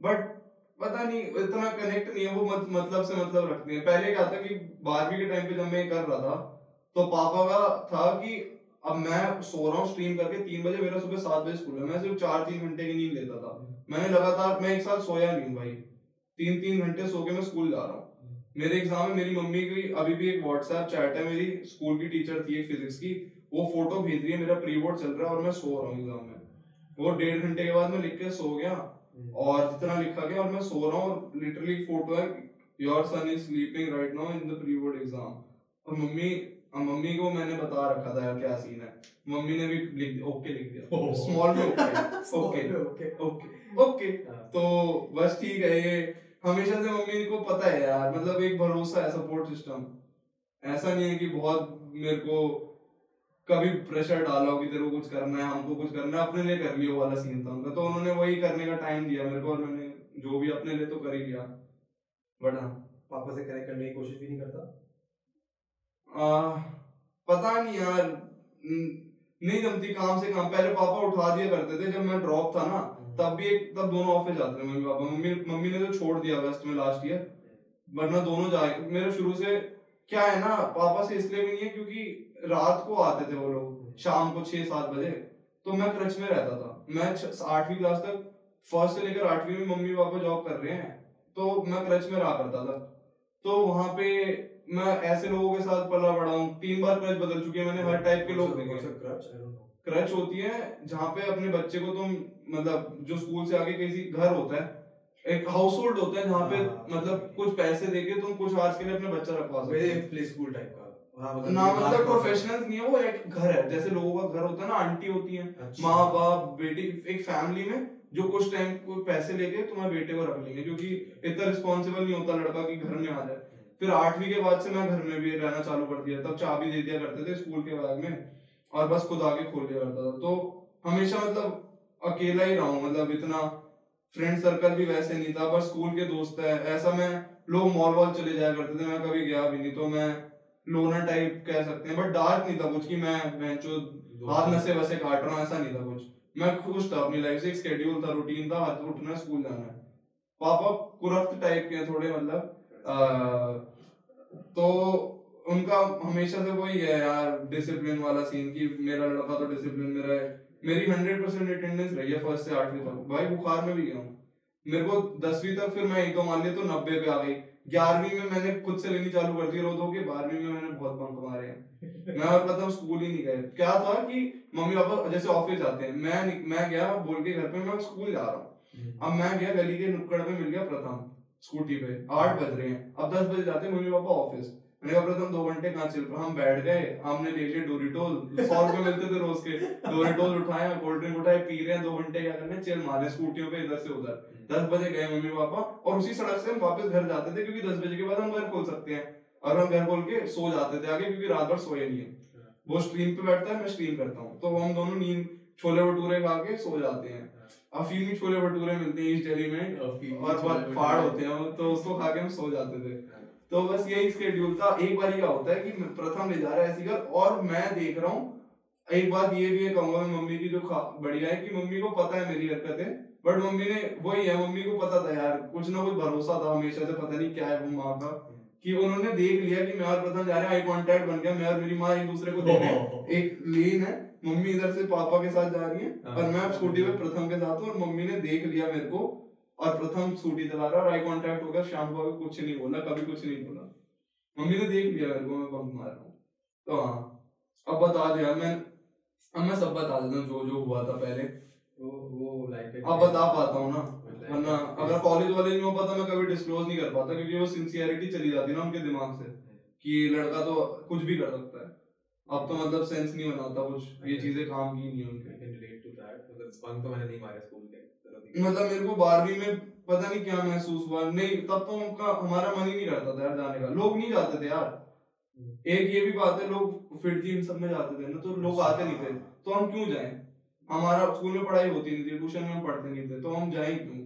बट पता नहीं इतना कनेक्ट नहीं है वो मत, मतलब से मतलब रखते हैं। पहले क्या था कि बारहवीं के टाइम पे जब मैं कर रहा था तो पापा का था कि अब मैं सो रहा हूँ स्ट्रीम करके तीन बजे मेरा सुबह सात बजे स्कूल है। मैं सिर्फ़ चार तीन घंटे की नींद लेता था। मैंने लगातार मैं एक साल सोया नहीं हूँ भाई। तीन तीन घंटे सो के मैं स्कूल जा रहा हूँ। मेरे एग्ज़ाम में मेरी मम्मी की अभी भी एक व्हाट्सएप चैट है मेरी स्कूल की टीचर थी एक फिजिक्स की वो फ़ोटो भेज रही है मेरा प्री बोर्ड चल रहा है और मैं सो रहा हूँ एग्ज़ाम में। वो डेढ़ घंटे के बाद मैं लिख के सो गया और जितना लिखा गया और मैं सो रहा हूँ लिटरली फ़ोटो है your son is sleeping right now in the pre board exam और मम्मी मम्मी को मैंने बता रखा था यार क्या सीन है। मम्मी ने भी लिख ओके लिख दिया। स्मॉल में okay okay okay okay okay तो बस ठीक है ये। हमेशा से मम्मी को पता है यार मतलब एक भरोसा है सपोर्ट सिस्टम ऐसा नहीं है कि बहुत मेरे को कभी प्रेशर डाला हो कि तेरे को कुछ करना है हमको कुछ करना है अपने लिए कर लियो वाला सीन था उनका। तो उन्होंने वही करने का टाइम दिया मेरे को और मैंने जो भी अपने लिए तो कर ही लिया। बट हाँ। पापा से कनेक्ट करने की कोशिश भी नहीं करता? आ, पता नहीं यार। नहीं जमती काम से काम। पहले पापा उठा दिया करते थे जब मैं ड्रॉप था ना तब भी एक तब दोनों ऑफ़िस जाते थे मम्मी पापा। मम्मी मम्मी ने तो छोड़ दिया अगस्त में लास्ट ईयर वरना दोनों जाए मेरे शुरू से क्या है ना पापा से इसलिए भी नहीं है क्योंकि रात को आते थे वो लोग शाम को छह सात बजे। तो मैं क्रच में रहता था। मैं आठवीं क्लास तक फ़र्स्ट से लेकर आठवीं में मम्मी पापा जॉब कर रहे हैं तो मैं क्रच में रहा करता था। तो वहाँ पे मैं ऐसे लोगों के साथ पला बड़ा हूँ। तीन बार क्रच बदल चुके हैं मैंने हर टाइप के लोग देखे। क्रच होती है जहाँ पे अपने बच्चे को तुम मतलब जो स्कूल से आगे किसी घर होता है एक हाउस होल्ड होता है जहाँ पे हाँ। मतलब कुछ पैसे देके तुम कुछ आवर्स के लिए अपने बच्चा रखवा सकते हो। प्ले स्कूल टाइप का। हाँ ना मतलब प्रोफेशनल नहीं है वो एक घर है। जैसे लोगों का घर होता है ना आंटी होती है अच्छा। माँ बाप बेटी एक फैमिली में जो कुछ टाइम को पैसे लेके तुम्हारे बेटे को रख लेंगे क्योंकि इतना रिस्पॉन्सिबल नहीं होता लड़का कि घर में आ जाए। फिर आठवीं के बाद से मैं घर में भी रहना चालू कर दिया तब चाबी दे दिया करते थे स्कूल के बैग में। और बस खुद आके खोल दिया करता था। तो हमेशा मतलब अकेला ही रहा हूँ मतलब इतना फ्रेंड सर्कल भी वैसे नहीं था, बस स्कूल के दोस्त है। ऐसा मैं, लोग मॉल वॉल चले जाया करते थे, मैं कभी गया भी नहीं तो मैं लोनर टाइप कह सकते हैं बट डार्क नहीं था कुछ कि मैं बेंचो हाथ नशे वसे काट रहा हूँ, ऐसा नहीं था कुछ। मैं खुश था अपनी लाइफ से, एक शेड्यूल था रूटीन था, हाथ उठना स्कूल जाना है। पापा कुरफ्त टाइप के थोड़े मतलब तो उनका हमेशा से वही है यार डिसिप्लिन वाला सीन कि मेरा लड़का तो डिसिप्लिन में रहे। मेरी हंड्रेड परसेंट अटेंडेंस रही है फ़र्स्ट से आठवीं तक। भाई बुखार में भी गया हूँ। मेरे को दसवीं तक फिर मैं एक तो मान लिया तो नब्बे पे आ गई। ग्यारहवीं में मैंने खुद से लेनी चालू कर दी रो के बारहवीं में मैंने बहुत बंक मारे। हैं मैं और प्रथम स्कूल ही नहीं गए। क्या था कि मम्मी पापा जैसे ऑफ़िस जाते हैं। मैं मैं गया बोल के घर पे, मैं स्कूल जा रहा हूँ। अब मैं गया गली के नुक्कड़ पे मिल गया प्रथम स्कूटी पे। आठ बज रहे हैं। अब दस बजे जाते हैं मम्मी पापा ऑफ़िस मैंने कहा प्रथम दो घंटे कहाँ चल हम बैठ गए हमने ले लिए डोरिटोल सौ रुपए मिलते थे रोज के। डोरिटोल उठाए कोल्ड ड्रिंक उठाए पी रहे हैं दो घंटे क्या करने? चिल मारे स्कूटियों पे इधर से उधर। दस बजे गए मम्मी पापा और उसी सड़क से हम वापस घर जाते थे क्योंकि दस बजे के बाद हम घर खोल सकते हैं। और हम घर खोल के सो जाते थे आगे क्योंकि रात भर सोए नहीं है। वो स्ट्रीम पे बैठता है मैं स्ट्रीम करता हूँ। तो हम दोनों नींद छोले भटूरे खा के सो जाते हैं। अफीमी छोले भटूरे मिलते हैं ईस्ट दिल्ली में। और बहुत फाड़ होते हैं तो उसको खा के हम सो जाते थे। तो बस यही स्केड्यूल था। एक बार क्या होता है कि प्रथम ले जा रहा है ऐसी घर और मैं देख रहा हूँ। एक बात ये भी कहूँगा मैं मम्मी की जो बढ़िया है कि मम्मी को पता है मेरी हरकतें। बट मम्मी ने वही है मम्मी को पता था यार कुछ ना कुछ भरोसा था हमेशा से पता नहीं क्या है वो माँ का कि उन्होंने देख लिया कि मैं और प्रथम जा रहे हैं आई कांटेक्ट बन गया मैं और मेरी माँ एक दूसरे को देख रहे एक लेन है मम्मी इधर से पापा के साथ जा रही है हाँ। और मैं स्कूटी पे प्रथम के साथ हूँ और मम्मी ने देख लिया मेरे को। और प्रथम स्कूटी चला रहा और आई कांटेक्ट हो गया। शाम को कुछ नहीं बोला कभी कुछ नहीं बोला। मम्मी ने देख लिया मेरे को मैं बंक मार रहा हूँ। तो हाँ अब बता दिया मैं अब मैं सब बता देता हूँ जो जो हुआ था पहले। वो वो लाइफ अब बता पाता हूँ ना। वरना अगर कॉलेज वाले नहीं हो पाता मैं कभी डिस्क्लोज नहीं कर पाता क्योंकि वो सिंसियरिटी चली जाती है ना उनके दिमाग से कि लड़का तो कुछ भी कर सकता है। अब तो मतलब सेंस नहीं बनाता कुछ ये चीज़ें काम की नहीं उनके। Relate to that. मतलब bunk तो मैंने नहीं मारा स्कूल। मतलब मेरे को बारहवीं में पता नहीं क्या महसूस हुआ। नहीं, तब तो उनका, हमारा मन ही नहीं करता था यार जाने का। लोग नहीं जाते थे यार। एक ये भी बात है, लोग फिर इन सब में जाते थे ना तो लोग आते नहीं थे। तो हम क्यों जाए? हमारा स्कूल में पढ़ाई होती नहीं थी, ट्यूशन में पढ़ते नहीं थे तो हम जाए क्यों?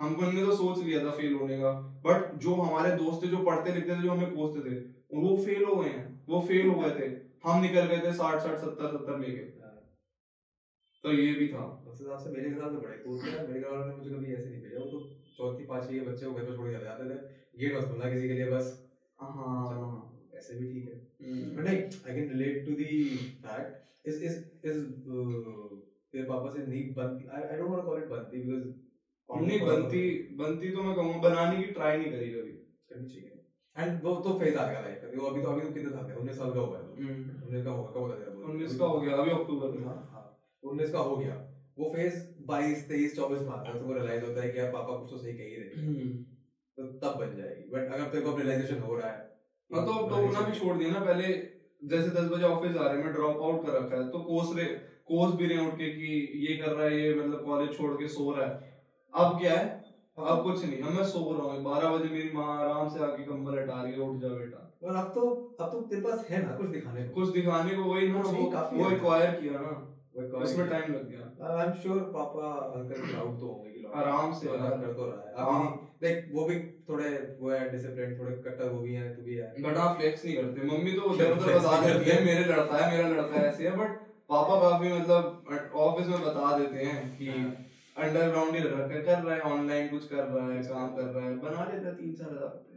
हमको, हमने तो सोच लिया था फेल होने का। बट जो हमारे दोस्त थे, जो पढ़ते लिखते थे, जो हमें कोसते थे, वो फेल हो गए हैं। वो फेल हो गए थे। हम निकल गए थे साठ साठ, सत्तर सत्तर लेके। तो ये भी था। उस हिसाब से मेरे हिसाब से बड़े कूल थे मेरे घर वालों ने मुझे कभी ऐसे नहीं भेजा। वो तो चौथी पांचवी के बच्चे को घर पे छोड़ के जाते थे। गेट मत खोलना किसी के लिए बस। हाँ। ऐसे भी ठीक है। हम्म। बट नहीं I can relate to the fact is is is तेरे पापा से नहीं बनती I I don't want to call it बनती बिकॉज़ नहीं बनती बनती तो मैं कहूँगा बनाने की ट्राई नहीं करी कभी। करनी चाहिए एंड वो तो फ़ेज़ आ गया लाइफ का वो अभी तो अभी तो कितने साल का उन्नीस साल का हो गया। उन्नीस का होगा कब तेरा? उन्नीस का हो गया अभी अक्टूबर में। हाँ हाँ। उन्नीस का हो गया। वो फ़ेज़ बाईस तेईस चौबीस में आता है तो वो रियलाइज़ होता है कि यार पापा कुछ तो सही कह ही रहे तो तब बन जाएगी। बट अगर तेरे को रियलाइजेशन हो रहा है हाँ तो अब तो उन्हें भी छोड़ दिया ना पहले जैसे दस बजे ऑफ़िस आ रहे हैं मैं ड्रॉप आउट कर रखा है तो कोस रहे कोस भी रहे उठ के कि ये कर रहा है ये मतलब कॉलेज छोड़ के सो रहा है। अब क्या है? अब कुछ नहीं अब मैं सो रहा हूँ। बारह बजे मेरी माँ आराम से आके कंबल हटा रही है उठ जा बेटा। और अब तो अब तो तेरे पास है ना कुछ दिखाने को? कुछ दिखाने को वही ना वो काफ़ी वो एक्वायर किया ना। उसमें टाइम लग गया। आई एम श्योर पापा अंकल प्राउड तो होंगे कि आराम से लौटा कर तो रहा है। हाँ। अभी देख वो भी थोड़े वो है डिसिप्लिन थोड़े कट्टर वो भी है तू भी है। बट हाँ फ्लेक्स नहीं करते। मम्मी तो उधर उधर बता देती है मेरे लड़का है मेरा लड़का ऐसे है बट पापा काफ़ी मतलब ऑफ़िस में बता देते हैं कि हाँ। अंडरग्राउंड ही रख कर कर रहा है ऑनलाइन कुछ कर रहा है काम कर रहा है बना लेता है तीन चार हज़ार रुपए।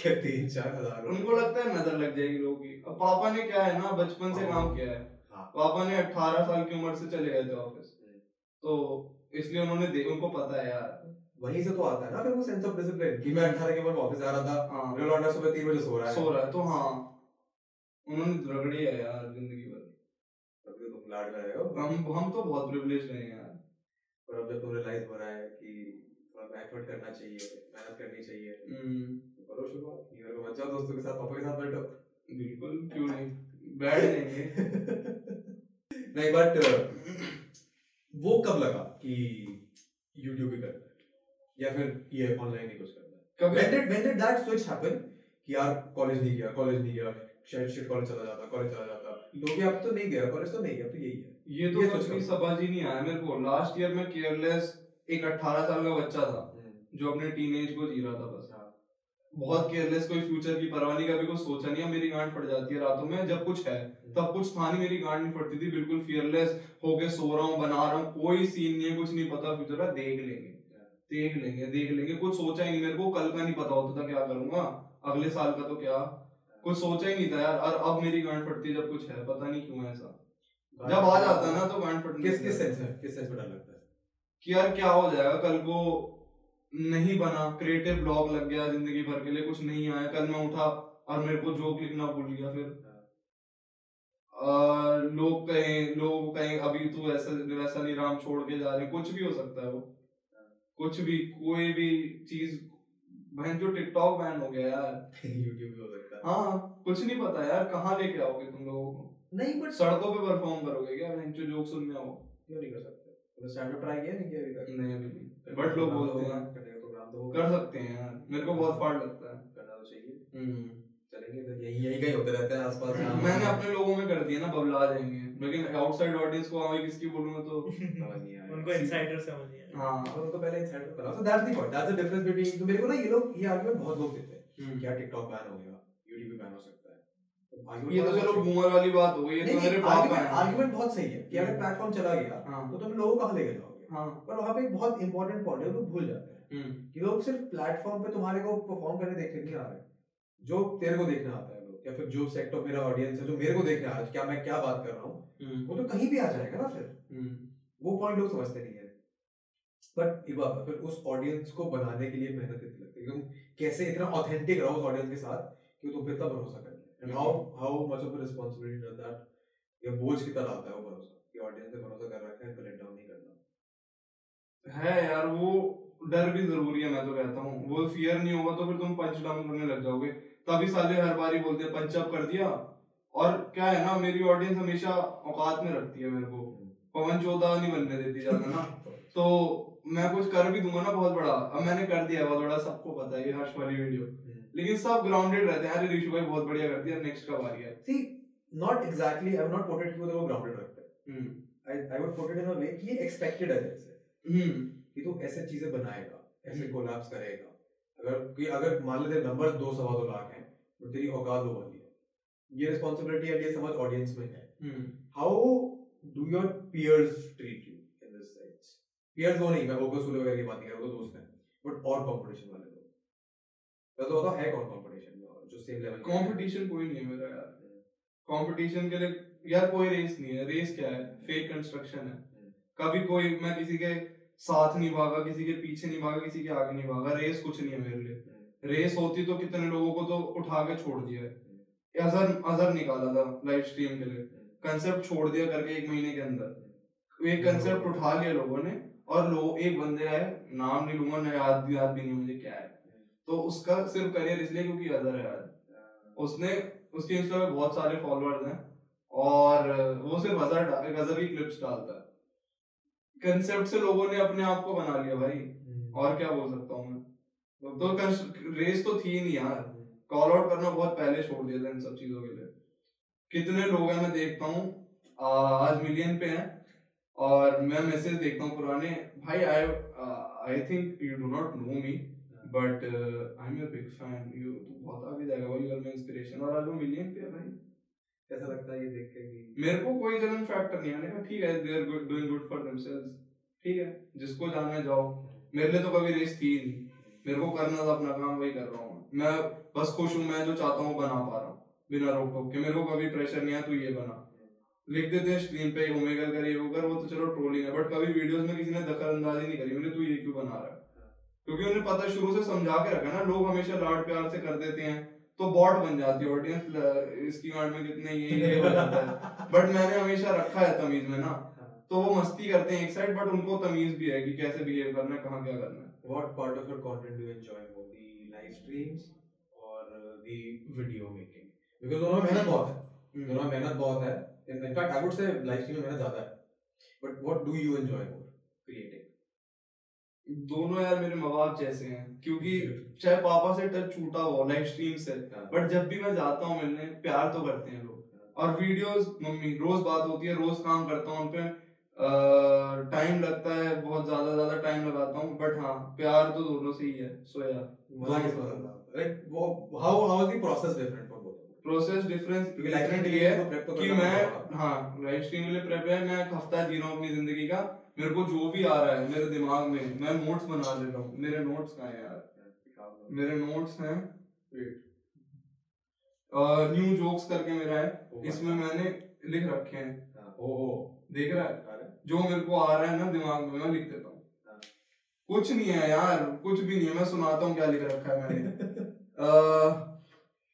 क्या तीन चार हज़ार? उनको लगता है नज़र लग जाएगी लोगों की। अब पापा ने क्या है ना बचपन से हाँ। काम किया है हाँ। पापा ने 18 साल की उम्र से चले गए थे ऑफ़िस। तो इसलिए उन्होंने उनको पता है यार। वहीं से तो आता है ना फिर वो सेंस ऑफ़ डिसिप्लिन कि मैं 18 की में ऑफ़िस जा रहा था हाँ। मेरा लौंडा सुबह 3 बजे सो रहा है। सो रहा है तो हाँ। उन्होंने रगड़ी है यार ज़िंदगी भर। तब तो तुम लाड रहे हो। हम हम तो बहुत प्रिविलेज रहे हैं यार। और अब जब तुम रियलाइज़ हो रहा है कि थोड़ा एफर्ट करना चाहिए मेहनत करनी चाहिए हम्म, तो करो शुरुआत घर में बच्चा दोस्तों के साथ पापा के साथ बैठो। बिल्कुल क्यों नहीं? बैठ जाएँगे नहीं बट वो कब लगा कि YouTube ही करना है या फिर ये ऑनलाइन ही कुछ करना है? when did when did that switch happen? कि यार कॉलेज नहीं गया कॉलेज नहीं गया शायद शिट कॉलेज चला जाता कॉलेज चला जाता। क्योंकि अब तो नहीं गया कॉलेज तो नहीं गया तो यही है। ये तो ये कुछ सोच भी। समझ ही नहीं आया मेरे को। लास्ट ईयर में केयरलेस एक 18 साल का बच्चा था जो अपने टीनेज को जी रहा था बस। बहुत केयरलेस कोई फ्यूचर की परवाह नहीं कभी कुछ सोचा नहीं मेरी गांड फट जाती है रातों में जब कुछ है तब कुछ था नहीं मेरी गांड नहीं फटती थी बिल्कुल फियरलेस होके सो रहा हूँ बना रहा हूँ कोई सीन नहीं है कुछ नहीं पता फ्यूचर का देख लेंगे देख लेंगे देख लेंगे कुछ सोचा ही नहीं मेरे को कल का नहीं पता होता था क्या करूँगा अगले साल का तो क्या कुछ सोचा ही नहीं था यार और अब मेरी गांड फटती है जब कुछ है पता नहीं क्यों ऐसा। जब आ जाता है ना तो गांड फटने किस किस सेंस में किस सेंस में डर लगता है? कि यार क्या हो जाएगा कल को नहीं बना। क्रिएटिव ब्लॉग लग गया ज़िंदगी भर के लिए कुछ नहीं आया। कल मैं उठा और मेरे को जोक लिखना भूल गया फिर। लोग कहें लोग कहें अभी तू ऐसा वैसा नहीं राम छोड़ के जा रहे। कुछ भी हो सकता है वो। कुछ भी कोई भी चीज़ बहन जो टिकटॉक बैन हो गया यार। YouTube भी हो सकता है। कुछ नहीं पता यार कहाँ लेके आओगे तुम लोगों को? नहीं बट सड़कों पे परफॉर्म करोगे क्या बहन? जो जोक सुनने आओ। क्यों नहीं कर सकते? स्टैंड अप ट्राई किया नहीं किया अभी तक? नहीं अभी बट लोग बोलते हैं। करने प्रोग्राम तो कर सकते हैं यार मेरे को बहुत फाड़ लगता है। करना तो चाहिए। हम्म। चलेंगे तो यही यही कहीं होते रहते हैं आसपास मैंने अपने लोगों में कर दिया ना बबला जाएँगे लेकिन आउटसाइड ऑडियंस को आगे किसकी बोलूँगा तो? समझ नहीं आया। उनको इनसाइडर समझ नहीं आया। हाँ। उनको पहले इंसाइड तो so that's the point that's the difference between तो मेरे को ना ये लोग ये आर्गुमेंट बहुत लोग देते हैं। हम्म। क्या टिकटॉक बैन हो गया यूट्यूब भी बैन हो सकता है तो argument ये तो चलो बूमर वाली बात हो गई ये तो मेरे हैं। argument बहुत सही है कि अगर प्लेटफॉर्म चला गया हाँ। तो तुम लोगों को कहाँ लेके जाओगे? हाँ। पर वहाँ पे एक बहुत इंपॉर्टेंट पॉइंट है लोग भूल जाते हैं। हम्म। कि लोग सिर्फ़ प्लेटफॉर्म पे तुम्हारे को परफॉर्म करने देखने नहीं आ रहे। जो तेरे को देखने आता है लोग या फिर जो सेक्ट ऑफ़ मेरा ऑडियंस है जो मेरे को देखने आ रहा है क्या मैं क्या बात कर रहा हूँ हम्म, वो तो कहीं भी आ जाएगा ना फिर। हम्म, वो पॉइंट लोग समझते नहीं है। बट है, फिर उस ऑडियंस को बनाने के लिए मेहनत इतनी लगती है। तुम कैसे इतना ऑथेंटिक रहो उस ऑडियंस के साथ कि तुम पे इतना भरोसा कर। And how how much of responsibility does that या बोझ कितना लाता है वो भरोसा? कि ऑडियंस ने भरोसा कर रखा है तो लेट डाउन नहीं करना। है यार वो डर भी ज़रूरी है मैं तो कहता हूँ। वो फियर नहीं होगा तो फिर तुम पंच डाउन करने लग जाओगे। तभी साले हर बार ही बोलते हैं पंच अप कर दिया। और क्या है ना मेरी ऑडियंस हमेशा औकात में रखती है मेरे को। पवन चौदह नहीं बनने देती ज़्यादा ना। तो मैं कुछ कर भी दूँगा ना बहुत बड़ा। अब मैंने कर दिया बहुत बड़ा सबको पता है ये हर्ष वाली वीडियो लेकिन सब ग्राउंडेड रहते हैं। अरे ऋषु भाई बहुत बढ़िया कर दिया नेक्स्ट का बारी है? See not exactly I would not put it कि वो ग्राउंडेड रखते हैं। हम्म। I I would put it in a way कि ये एक्सपेक्टेड है तेरे से हम्म। कि तू ऐसे चीज़ें बनाएगा ऐसे हम्म। कोलैप्स करेगा। अगर कि अगर मान ले तेरे नंबर दो सवा दो लाख हैं तो तेरी औकात दो वाली है। ये रिस्पॉन्सिबिलिटी है ये समझ ऑडियंस में है। हम्म। How do your peers treat you in this sense peers वो नहीं मैं ओगो सुले वगैरह की बात नहीं कर रहा वो तो दोस्त हैं। बट और कंपटीशन वाले तो तो बताओ है कौन कंपटीशन में जो सेम लेवल कंपटीशन कोई नहीं है मेरा यार। कंपटीशन के लिए यार कोई रेस नहीं है। रेस क्या है? फेक कंस्ट्रक्शन है। कभी कोई मैं किसी के साथ नहीं भागा किसी के पीछे नहीं भागा किसी के आगे नहीं भागा। रेस कुछ नहीं है मेरे लिए। रेस होती तो कितने लोगों को तो उठा के छोड़ दिया है। अजहर अजहर निकाला था लाइव स्ट्रीम के लिए। कंसेप्ट छोड़ दिया करके एक महीने के अंदर। एक कंसेप्ट उठा लिया लोगों ने और लोग एक बंदे है नाम नहीं लूँगा ना याद भी याद भी नहीं मुझे क्या है? तो उसका सिर्फ़ करियर इसलिए क्योंकि अजहर है। उसने उसके इंस्टा पे बहुत सारे फॉलोअर्स हैं और वो सिर्फ़ डा- अजहर की क्लिप्स डालता है। कंसेप्ट से लोगों ने अपने आप को बना लिया भाई। और क्या बोल सकता हूँ मैं? तो रेस तो थी नहीं यार। कॉल आउट करना बहुत पहले छोड़ दिया था इन सब चीज़ों के लिए। कितने लोग हैं मैं देखता हूँ। आज मिलियन पे हैं। और मैं मैसेज देखता हूँ पुराने। भाई I I think you do not know me but I am your big fan you तू बहुत आगे जाएगा यू आर माय इंस्पिरेशन और वो मिलियन पे है भाई। कैसा लगता है ये देख के कि मेरे को कोई जलन फैक्टर नहीं मैंने कहा, ठीक है they are good doing good for themselves ठीक है, जिसको जाना है जाओ। मेरे लिए तो कभी रेस थी नहीं। मेरे को करना था अपना काम, वही कर रहा हूँ मैं। बस खुश हूँ, मैं जो चाहता हूँ बना पा रहा हूँ। बिना रोक टोक के। मेरे को कभी प्रेशर नहीं है तू ये बना। लिख देते हैं स्क्रीन पे ओमेगा कर, ये वो कर। वो तो चलो ट्रोलिंग है। बट कभी वीडियोस में किसी ने दखल अंदाजी नहीं करी। मेरे तू ये क्यों बना रहा है? क्योंकि उन्हें पता है शुरू से समझा के रखा है ना लोग हमेशा लाड प्यार से कर देते हैं तो बॉट बन जाती है ऑडियंस इसकी गांड में कितने ये ये हो जाता है। बट मैंने हमेशा रखा है तमीज में ना तो वो मस्ती करते हैं एक साइड बट उनको तमीज भी है कि कैसे बिहेव करना है कहाँ क्या करना है। Part of your content do you enjoy more the live streams or uh, the video making? Because दोनों में मेहनत बहुत है दोनों में मेहनत बहुत है। In fact I would say live stream में मेहनत ज़्यादा है। But what do you enjoy more creating? दोनों यार मेरे माँ बाप जैसे हैं क्योंकि चाहे पापा से टच छूटा हो लाइव स्ट्रीम से हाँ। बट जब भी मैं जाता हूँ मिलने प्यार तो करते हैं लोग। और वीडियोस मम्मी रोज बात होती है रोज काम करता हूँ उन पे टाइम लगता है बहुत ज़्यादा ज़्यादा टाइम लगाता हूँ बट हाँ प्यार तो दोनों से ही है सो यार प्रोसेस डिफरेंस डिफरेंट ये है। तो तो कि मैं हाँ लाइव स्ट्रीम के लिए प्रेप है मैं एक हफ़्ता जी रहा हूँ अपनी ज़िंदगी का मेरे को जो भी आ रहा है मेरे दिमाग में मैं नोट्स बना ले रहा हूँ। मेरे नोट्स कहाँ हैं यार? मेरे नोट्स हैं न्यू जोक्स करके मेरा है। Oh इसमें मैंने लिख रखे हैं। हाँ, ओहो देख रहा है जो मेरे को आ रहा है ना दिमाग में मैं लिख देता हूँ। हाँ। कुछ नहीं है यार कुछ भी नहीं है मैं सुनाता हूँ क्या लिख रखा है मैंने। अह,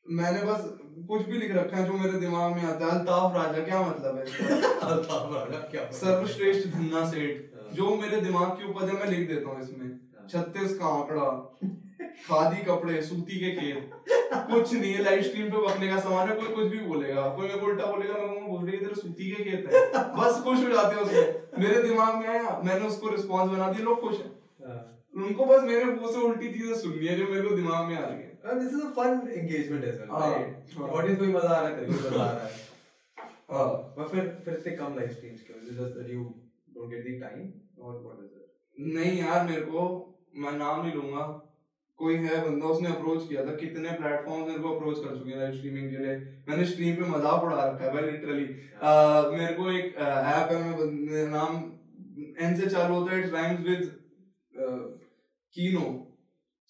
मैंने बस कुछ भी लिख रखा है जो मेरे दिमाग में आता है अल्ताफ राजा क्या मतलब है? अल्ताफ राजा क्या सर्वश्रेष्ठ धन्ना सेठ हाँ। जो मेरे दिमाग के ऊपर है मैं लिख देता हूँ इसमें हाँ। छत्तीस का आंकड़ा खादी कपड़े सूती के खेत कुछ नहीं है लाइव स्ट्रीम पे बकने का सामान है कोई कुछ भी बोलेगा कोई मेरे को उल्टा बोलेगा मैं बोल रही तेरे सूती के खेत है बस खुश हो जाते हैं उसमें मेरे दिमाग में आया मैंने उसको रिस्पॉन्स बना दिया लोग खुश हाँ। उनको बस मेरे मुँह से उल्टी चीज़ें सुननी है जो मेरे को दिमाग में आ रही है a fun engagement as well, हाँ, right? हाँ। Audience को भी मज़ा आ रहा है, तेरे को मज़ा आ रहा है। हाँ। पर फिर फिर इतने कम live streams क्यों? It just that you don't get the time or what is it? नहीं यार मेरे को मैं नाम नहीं लूँगा कोई है बंदा उसने अप्रोच किया था कितने प्लेटफॉर्म मेरे को अप्रोच कर चुके हैं लाइव स्ट्रीमिंग के लिए मैंने स्ट्रीम पे मज़ाक उड़ा रखा है भाई लिटरली मेरे को एक ऐप है मैं नाम एन से चालू होता है इट्स राइम्स विद कीनो।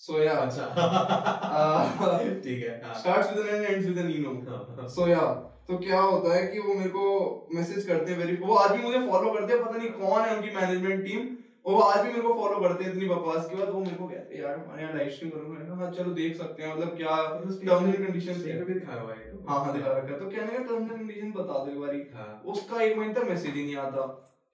So yeah, अच्छा। ठीक है हाँ। Ends with an E no. हाँ, So yeah, तो क्या होता है कि वो मेरे को मैसेज करते हैं वेरी वो आज भी मुझे फॉलो करते हैं पता नहीं कौन है उनकी मैनेजमेंट टीम वो आज भी मेरे को फॉलो करते हैं इतनी बकवास के बाद वो मेरे को कहते हैं यार हमारे यहाँ लाइव स्ट्रीम करो मैंने कहा हाँ चलो देख सकते हैं मतलब क्या टर्म्स एंड कंडीशंस है भी दिखाया हुआ है तो। हाँ हाँ दिखा रखा है। तो कहने का टर्म्स एंड कंडीशन बता दो एक बारी। हाँ। उसका एक महीने तक मैसेज ही नहीं आता।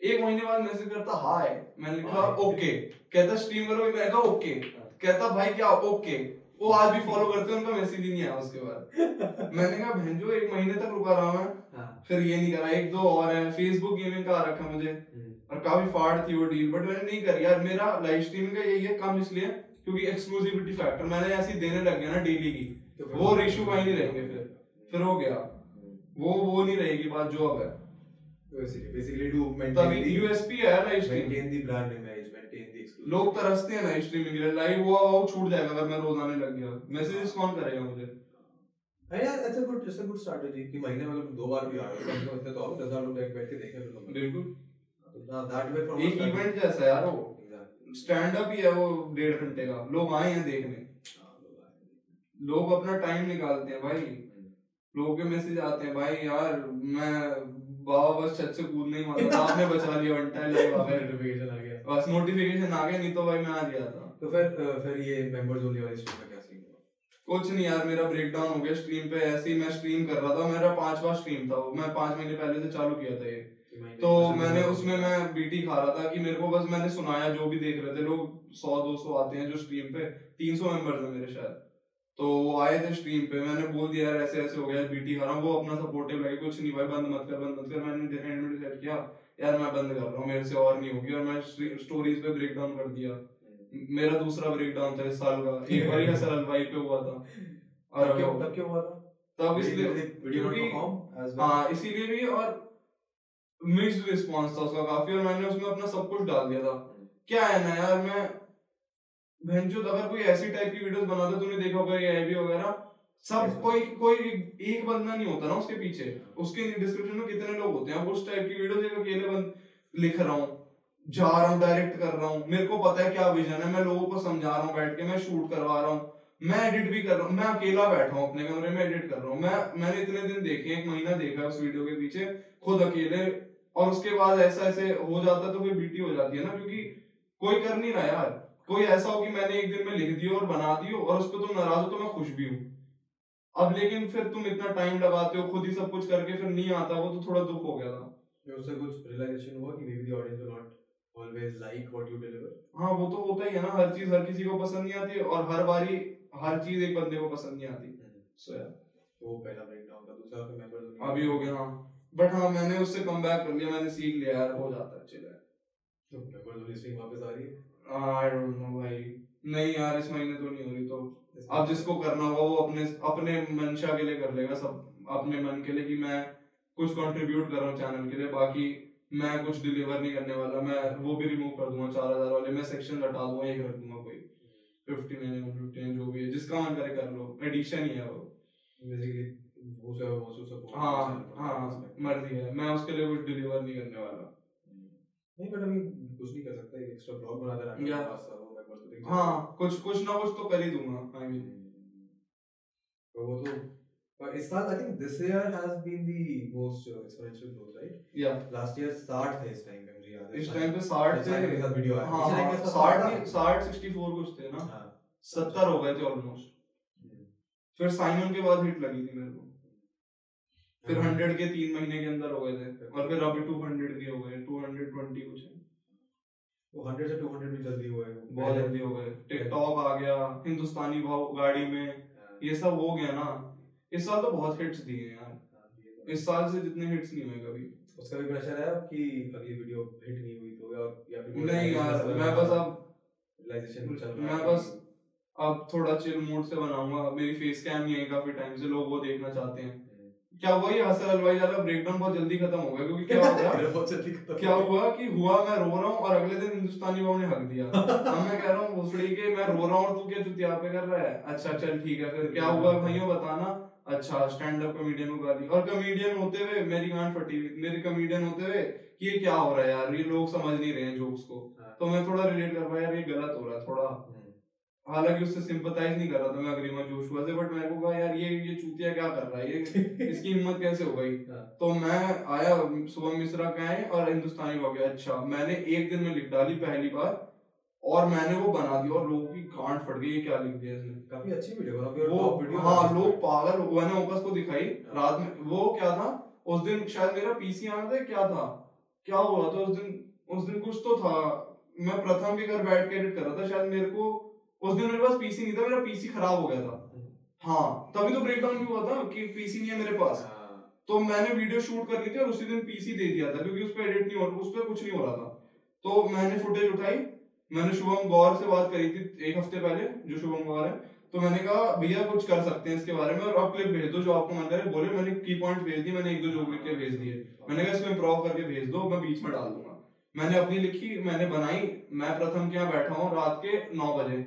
एक महीने बाद मैसेज करता हाय। मैंने लिखा ओके। कहता स्ट्रीम करोगे मैंने कहा ओके। कहता भाई क्या ओके? वो आज भी फॉलो करते हैं उनका मैसेज ही नहीं आया उसके बाद। मैंने कहा भैंजो एक महीने तक रुका रहा मैं। हाँ। फिर ये नहीं करा एक दो और है फेसबुक गेमिंग का रखा मुझे। हम्म, और काफ़ी फाड़ थी वो डील बट मैंने नहीं करी। यार मेरा लाइव स्ट्रीमिंग का यही है कम इसलिए क्योंकि एक्सक्लूसिविटी फैक्टर मैंने ऐसी देने लग गया ना डेली की। तो वो रेशियो का ही नहीं रहेंगे फिर। फिर हो गया। वो वो नहीं रहेगी बात जो अब है तो basically basically to यूएसपी है लाइव स्ट्रीम exclusive. लोग तरसते हैं लाइव स्ट्रीमिंग के लिए। लाइव वो वो छूट जाएगा अगर मैं रोज आने लग गया। मैसेजेस कौन करेगा मुझे? अरे यार कि महीने में अगर तुम दो बार भी आ रहे हो तो लोग बैठ के देखें बिल्कुल। तो ना that एक इवेंट जैसा यार वो। स्टैंड अप ही है वो डेढ़ घंटे का। लोग आए हैं देखने। लोग अपना टाइम निकालते हैं भाई। हम्म। लोगों के मैसेज आते हैं भाई यार मैं बाबा बस छत से कूद नहीं मारा। आपने बचा लिया वन टाइम लाइव आ गया। बस नोटिफिकेशन आ गया नहीं तो भाई मैं आ गया था। तो फिर फिर ये वाली stream का क्या सीन हुआ? कुछ नहीं यार मेरा ब्रेक डाउन हो गया स्ट्रीम पे। ऐसे ही मैं स्ट्रीम कर रहा था। मेरा पांचवा स्ट्रीम था वो। मैं पाँच महीने पहले से चालू किया था ये। तो मैंने उसमें मैं बीटी खा रहा था कि मेरे को बस मैंने सुनाया जो भी देख रहे थे लोग सौ दो सौ आते हैं जो स्ट्रीम पे। तीन सौ मेंबर्स हैं मेरे शायद। तो वो आए थे स्ट्रीम पे मैंने बोल दिया यार ऐसे ऐसे हो गया बीटी खा रहा हूँ वो अपना सपोर्टिव लगे कुछ नहीं भाई बंद मत कर बंद मत कर। मैंने एंड में डिसाइड किया यार मैं बंद कर रहा हूँ मेरे से और नहीं होगी। और मैं स्टोरीज पे ब्रेक डाउन कर दिया। हम्म। मेरा दूसरा ब्रेक डाउन था इस साल का एक बार ही हसल हलवाई पे हुआ था। और क्यों तब क्यों हुआ था? तब इसलिए वीडियो हाँ इसीलिए भी और मिक्स्ड रिस्पांस था उसका काफ़ी और मैंने उसमें अपना सब कुछ डाल दिया था। क्या है ना यार मैं भैंचोद अगर कोई ऐसी टाइप की वीडियोस बनाता तूने देखा होगा ये आईवी वगैरह सब कोई कोई एक, बंदा नहीं होता ना उसके पीछे। उसके डिस्क्रिप्शन में कितने लोग होते हैं। अब उस टाइप की वीडियोस एक अकेले बंद लिख रहा हूँ जा रहा हूँ डायरेक्ट कर रहा हूँ। मेरे को पता है क्या विजन है। मैं लोगों को समझा रहा हूँ बैठ के मैं शूट करवा रहा हूँ। मैं एडिट भी कर रहा हूँ। मैं अकेला बैठा हूँ अपने कमरे में एडिट कर रहा हूँ। मैं मैंने इतने दिन देखे एक महीना देखा उस वीडियो के पीछे खुद अकेले। और उसके बाद ऐसा ऐसे हो जाता है तो फिर बीटी हो जाती है ना क्योंकि कोई कर नहीं रहा यार। कोई ऐसा हो कि मैंने एक दिन में लिख दियो और बना दियो और उस पर तुम नाराज़ हो तो मैं खुश भी हूँ। अब लेकिन फिर तुम इतना टाइम लगाते हो खुद ही सब कुछ करके फिर नहीं आता वो तो थोड़ा दुख हो गया था। उससे कुछ रियलाइजेशन हुआ कि audience will not always like what you deliver? हाँ वो तो होता ही है ना हर चीज़ हर किसी को पसंद नहीं आती और हर बारी हर चीज़ एक बंदे को पसंद नहीं आती। सो यार तो वो पहला ब्रेकडाउन था दूसरा फिर मेंबर्स अभी हो गया हाँ। बट हाँ मैंने उससे कम बैक कर लिया मैंने सीख लिया यार हो जाता है चलो तो मेंबर्स वाली वापस आ रही है। आई डोंट नो भाई। नहीं यार इस महीने तो नहीं हो रही तो अब जिसको करना होगा वो अपने अपने मंशा के लिए कर लेगा सब अपने मन के लिए कि मैं कुछ कंट्रीब्यूट कर रहा हूँ चैनल के लिए बाकी मैं कुछ डिलीवर नहीं करने वाला मैं वो भी रिमूव कर दूँगा चार हज़ार वाले मैं सेक्शन हटा दूँगा एक रख दूँगा कोई। फिफ्टी नाइन फिफ्टी नाइन जो भी है जिसका मन करे कर लो एडिशन ही है वो। बेसिकली हाँ हाँ। मर्ज़ी है मैं उसके लिए कुछ डिलीवर नहीं करने वाला। नहीं बट अभी कुछ नहीं कर सकता एक एक्स्ट्रा ब्लॉग बना देना Yeah. पास वो मेंबर्स को देख हाँ कुछ कुछ ना कुछ तो कर ही दूँगा आई मीन तो वो तो पर इस साल I think this year has been the most exponential growth right या। लास्ट ईयर 60 थे इस टाइम पे मुझे याद है। इस टाइम पे साठ थे। साठ साथ वीडियो आया हाँ इस टाइम पे साठ नहीं साठ सिक्सटी फोर कुछ थे ना। हाँ। सत्तर हो गए थे ऑलमोस्ट फिर साइमन के बाद हिट लगी थी मेरे को। फिर हंड्रेड के तीन महीने के अंदर हो गए थे और फिर अभी टू हंड्रेड के हो गए टू हंड्रेड ट्वेंटी कुछ है। वो 100 से 200 भी जल्दी है बहुत जल्दी हो गए। टिकटॉक आ गया हिंदुस्तानी भाव गाड़ी में ये सब हो गया ना। इस साल तो बहुत हिट्स दिए हैं यार। इस साल से जितने हिट्स नहीं हुए कभी। उसका भी प्रेशर है कि अगली वीडियो हिट नहीं हुई तो या फिर नहीं यार मैं बस अब रियलाइजेशन चल रहा मैं बस अब थोड़ा चिल मूड से बनाऊँगा। मेरी फेस कैम नहीं है काफ़ी टाइम से लोग वो देखना चाहते हैं। क्या हुआ वही हसल हलवाई वाला ब्रेकडाउन बहुत जल्दी खत्म हो गया क्योंकि क्या हो खत्म क्या हुआ कि हुआ मैं रो रहा हूँ और अगले दिन हिंदुस्तानी भाव ने हक दिया। अब मैं कह रहा हूँ भोसड़ी के मैं रो रहा हूँ और तू क्या चुतिया पे कर रहा है? अच्छा चल ठीक है फिर क्या हुआ भाइयों बताना। अच्छा स्टैंड अप कॉमेडियन को गाली। और कॉमेडियन होते हुए मेरी गांड फटी हुई। मेरे कॉमेडियन होते हुए कि ये क्या हो रहा है यार? ये लोग समझ नहीं रहे हैं जोक्स को। हाँ। तो मैं थोड़ा रिलेट कर पाया यार ये गलत हो रहा है थोड़ा। हालाँकि उससे सिंपथाइज नहीं कर रहा था मैं अग्रिमा जोशुआ से बट मेरे को कहा यार ये ये चूतिया क्या कर रहा है? ये इसकी हिम्मत कैसे हो गई? हाँ। तो मैं आया शुभम मिश्रा का है और हिंदुस्तानी हो गया अच्छा मैंने एक दिन में लिख डाली पहली बार और मैंने वो बना दिया और लोगों की गांड फट गई क्या लिख दिया इसने? काफ़ी अच्छी वीडियो बना वो top हाँ लोग पागल हो- मैंने ओकस को दिखाई हाँ। रात में। वो क्या था? उस दिन शायद मेरा पीसी आना था क्या था? क्या हुआ था उस दिन? उस दिन कुछ तो था। मैं प्रथम के घर बैठ के एडिट कर रहा था शायद मेरे को उस दिन मेरे पास पीसी नहीं था मेरा पीसी खराब हो गया था। हाँ तभी तो ब्रेकडाउन भी हुआ था कि पीसी नहीं है मेरे पास। हाँ। तो मैंने वीडियो शूट कर ली थी और उसी दिन पीसी दे दिया था क्योंकि उस पर एडिट नहीं हो उस पर कुछ नहीं हो रहा था। तो मैंने फुटेज उठाई मैंने शुभम गौर से बात करी थी एक हफ़्ते पहले जो शुभम गौर है। तो मैंने कहा भैया कुछ कर सकते हैं इसके बारे में और आप क्लिप भेज दो जो आपको मन करे। बोले मैंने की पॉइंट भेज दिए मैंने एक दो लिख के भेज दिए मैंने कहा इसको इम्प्रोव करके भेज दो मैं बीच में डाल दूँगा। मैंने अपनी लिखी मैंने बनाई मैं प्रथम के यहाँ बैठा हूँ रात के नौ बजे।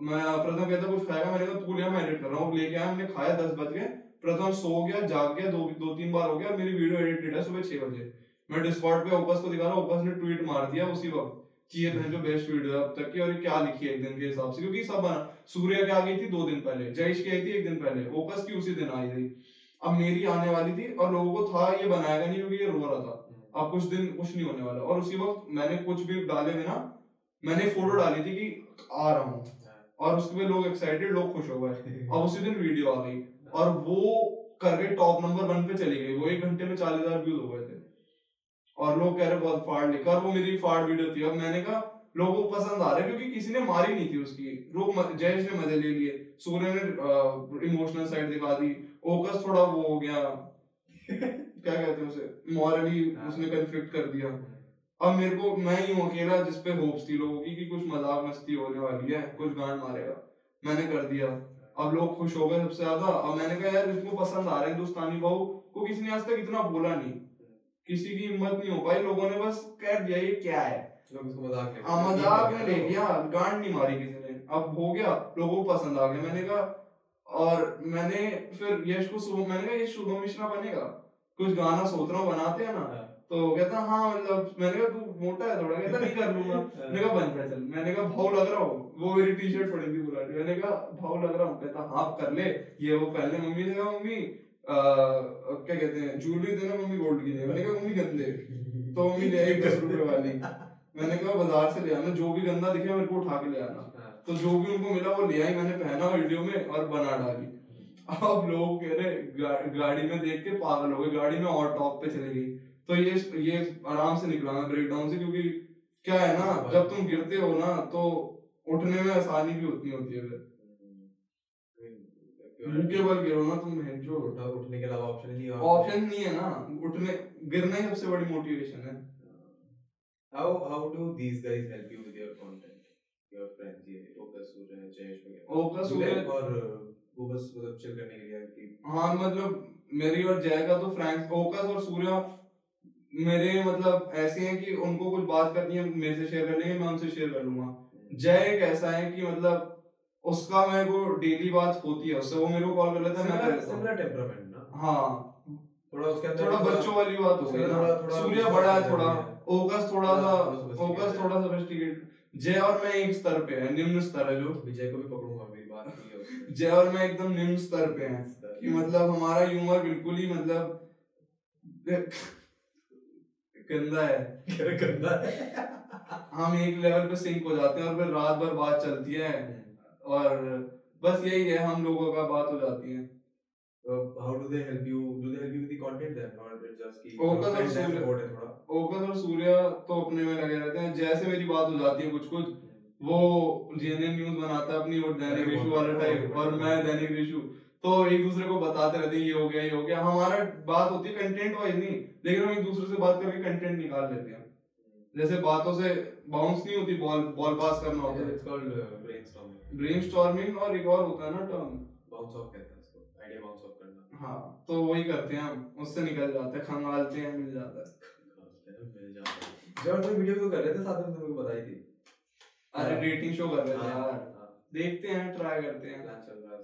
मैं प्रथम कहता कुछ खाएगा मैंने कहा तू लिया मैं एडिट कर रहा हूँ। लेके आया, हमने खाया दस बज गए। प्रथम सो गया, जाग गया, दो दो तीन बार हो गया। मेरी वीडियो एडिटेड है सुबह छह बजे। मैं डिस्कॉर्ड पे ओपस को दिखा रहा हूँ। ओपस ने ट्वीट मार दिया उसी वक्त कि ये जो बेस्ट वीडियो है अब तक की, और क्या लिखी है एक दिन के हिसाब से? क्योंकि सब, सूर्य की आ गई थी दो दिन पहले, जयेश की आई थी एक दिन पहले ओपस की उसी दिन आई थी। अब मेरी आने वाली थी, और लोगों को था ये बनाएगा नहीं क्योंकि ये रो रहा था। अब कुछ दिन कुछ नहीं होने वाला। और उसी वक्त मैंने कुछ भी डाले बिना मैंने फ़ोटो डाली थी कि आ रहा हूँ। और उसके लोग एक्साइटेड लोग खुश हो गए। अब उसी दिन वीडियो आ गई। और वो करके टॉप नंबर वन पे चली गई। वो एक घंटे में चालीस हज़ार व्यूज़ हो गए थे। और लोग कह रहे बहुत फाड़ लिखा और वो मेरी फाड़ वीडियो थी। अब मैंने कहा लोगों को पसंद आ रहा है क्योंकि किसी ने मारी नहीं थी उसकी। लोग जयेश ने मज़े ले लिए। सूर्य ने इमोशनल साइड दिखा दी। ओकस थोड़ा वो हो गया। क्या कहते हैं उसे? मॉरली उसने कन्फ्लिक्ट कर दिया। अब मेरे को मैं ही हूँ अकेला जिसपे होप्स थी लोगों की कि कुछ मज़ाक मस्ती होने वाली है कुछ गांड मारेगा। मैंने कर दिया। अब लोग खुश हो गए सबसे ज़्यादा। अब मैंने कहा यार इसको पसंद आ रहा है हिंदुस्तानी बहू को किसी ने आज तक इतना बोला नहीं। किसी की हिम्मत नहीं हो पाई। लोगों ने बस कह दिया ये क्या है? मज़ाक ले हाँ में ले गया गांड नहीं मारी किसी ने। अब हो गया। लोगों को पसंद आ गया। मैंने कहा और मैंने फिर यश को शुभ मैंने कहा ये शुभम मिश्रा बनेगा? कुछ गाना सोच रहा हूँ बनाते हैं ना? तो कहता हाँ मतलब मैंने कहा तू मोटा है थोड़ा। कहता नहीं कर लूँगा। मैंने कहा बन जा चल। मैंने कहा भाव लग रहा हूँ। वो मेरी टी शर्ट पड़ी थी पुरानी मैंने कहा भाव लग रहा हूँ। कहता हाँ कर ले। ये वो पहले मम्मी ने कहा मम्मी क्या कहते हैं ज्वेलरी देना मम्मी गोल्ड की मैंने कहा मम्मी गंदे। तो मम्मी ले आई दस रुपए वाली। मैंने कहा बाज़ार से ले आना जो भी गंदा दिखे मेरे को उठा के ले आना। तो जो भी उनको मिला वो ले आई। मैंने पहना वीडियो में और बना डाली। अब लोग कह रहे गाड़ी में देख के पागल हो गए। गाड़ी में और टॉप पे चली गई। तो ये ये आराम से निकला मैं ब्रेक डाउन से क्योंकि क्या है ना जब तुम गिरते हो ना तो उठने में आसानी भी उतनी होती है बल गिरो ना तुम है जो उठने के अलावा ऑप्शन नहीं है ऑप्शन नहीं है ना उठने गिरना ही सबसे बड़ी मोटिवेशन है। How how do these guys help you with your content your friends ये ओकस सूर्य जयेश वगैरह ओकस सूर्य- और वो बस मतलब चिल करने के लिए कि? हाँ मतलब मेरी और जय का तो फ्रैंक ओकस और सूर्या मेरे मतलब ऐसे हैं कि उनको कुछ बात करनी है मेरे से शेयर कर लेंगे मैं उनसे शेयर कर लूँगा। जय एक ऐसा है कि मतलब उसका मेरे को डेली बात होती है उससे वो मेरे को कॉल कर लेता है मैं सिमिलर टेम्परामेंट ना? हाँ। थोड़ा उसके अंदर थोड़ा बच्चों वाली बात हो गई ना। सूर्या बड़ा है थोड़ा ओकस थोड़ा सा ओकस है। थोड़ा सोफिस्टिकेट जय और मैं एक स्तर पे है निम्न स्तर है जो। विजय को भी पकड़ूँगा मेरी बात जय और मैं एकदम निम्न स्तर पे है कि मतलब हमारा ह्यूमर बिल्कुल ही मतलब गंदा है। गंदा है? हम एक लेवल पे सिंक हो जाते हैं और फिर रात भर बात चलती है। और बस यही है हम लोगों का बात हो जाती है। How do they help you do they help you with the content then और इट्स जस्ट की Focus और सूर्य- थोड़ा ओकस और सूर्या तो अपने में लगे रहते हैं। जैसे मेरी बात हो जाती है कुछ कुछ वो जेएनएन न्यूज़ बनाता है अपनी और दैनिक इशू वाला टाइप और मैं दैनिक इशू तो एक दूसरे को बताते रहते हैं ये हो गया ये हो गया। हमारा बात होती है कंटेंट वाइज नहीं लेकिन हम एक दूसरे से बात करके कंटेंट निकाल लेते हैं। जैसे बातों से बाउंस नहीं होती बॉल बॉल पास करना होता है। इट्स कॉल्ड ब्रेनस्टॉर्मिंग ब्रेनस्टॉर्मिंग और एक और होता है ना टर्म बाउंस ऑफ़ कहते हैं इसको आइडिया बाउंस ऑफ़ करना। हाँ तो वही करते हैं हम उससे निकल जाते हैं खंगालते हैं मिल जाता है। मिल जाता है। जब हम वीडियो को कर रहे थे साथ में तुमको बताई थी। अरे। डेटिंग शो कर रहे थे हाँ, यार। देखते हैं ट्राई करते हैं। प्लान चल रहा है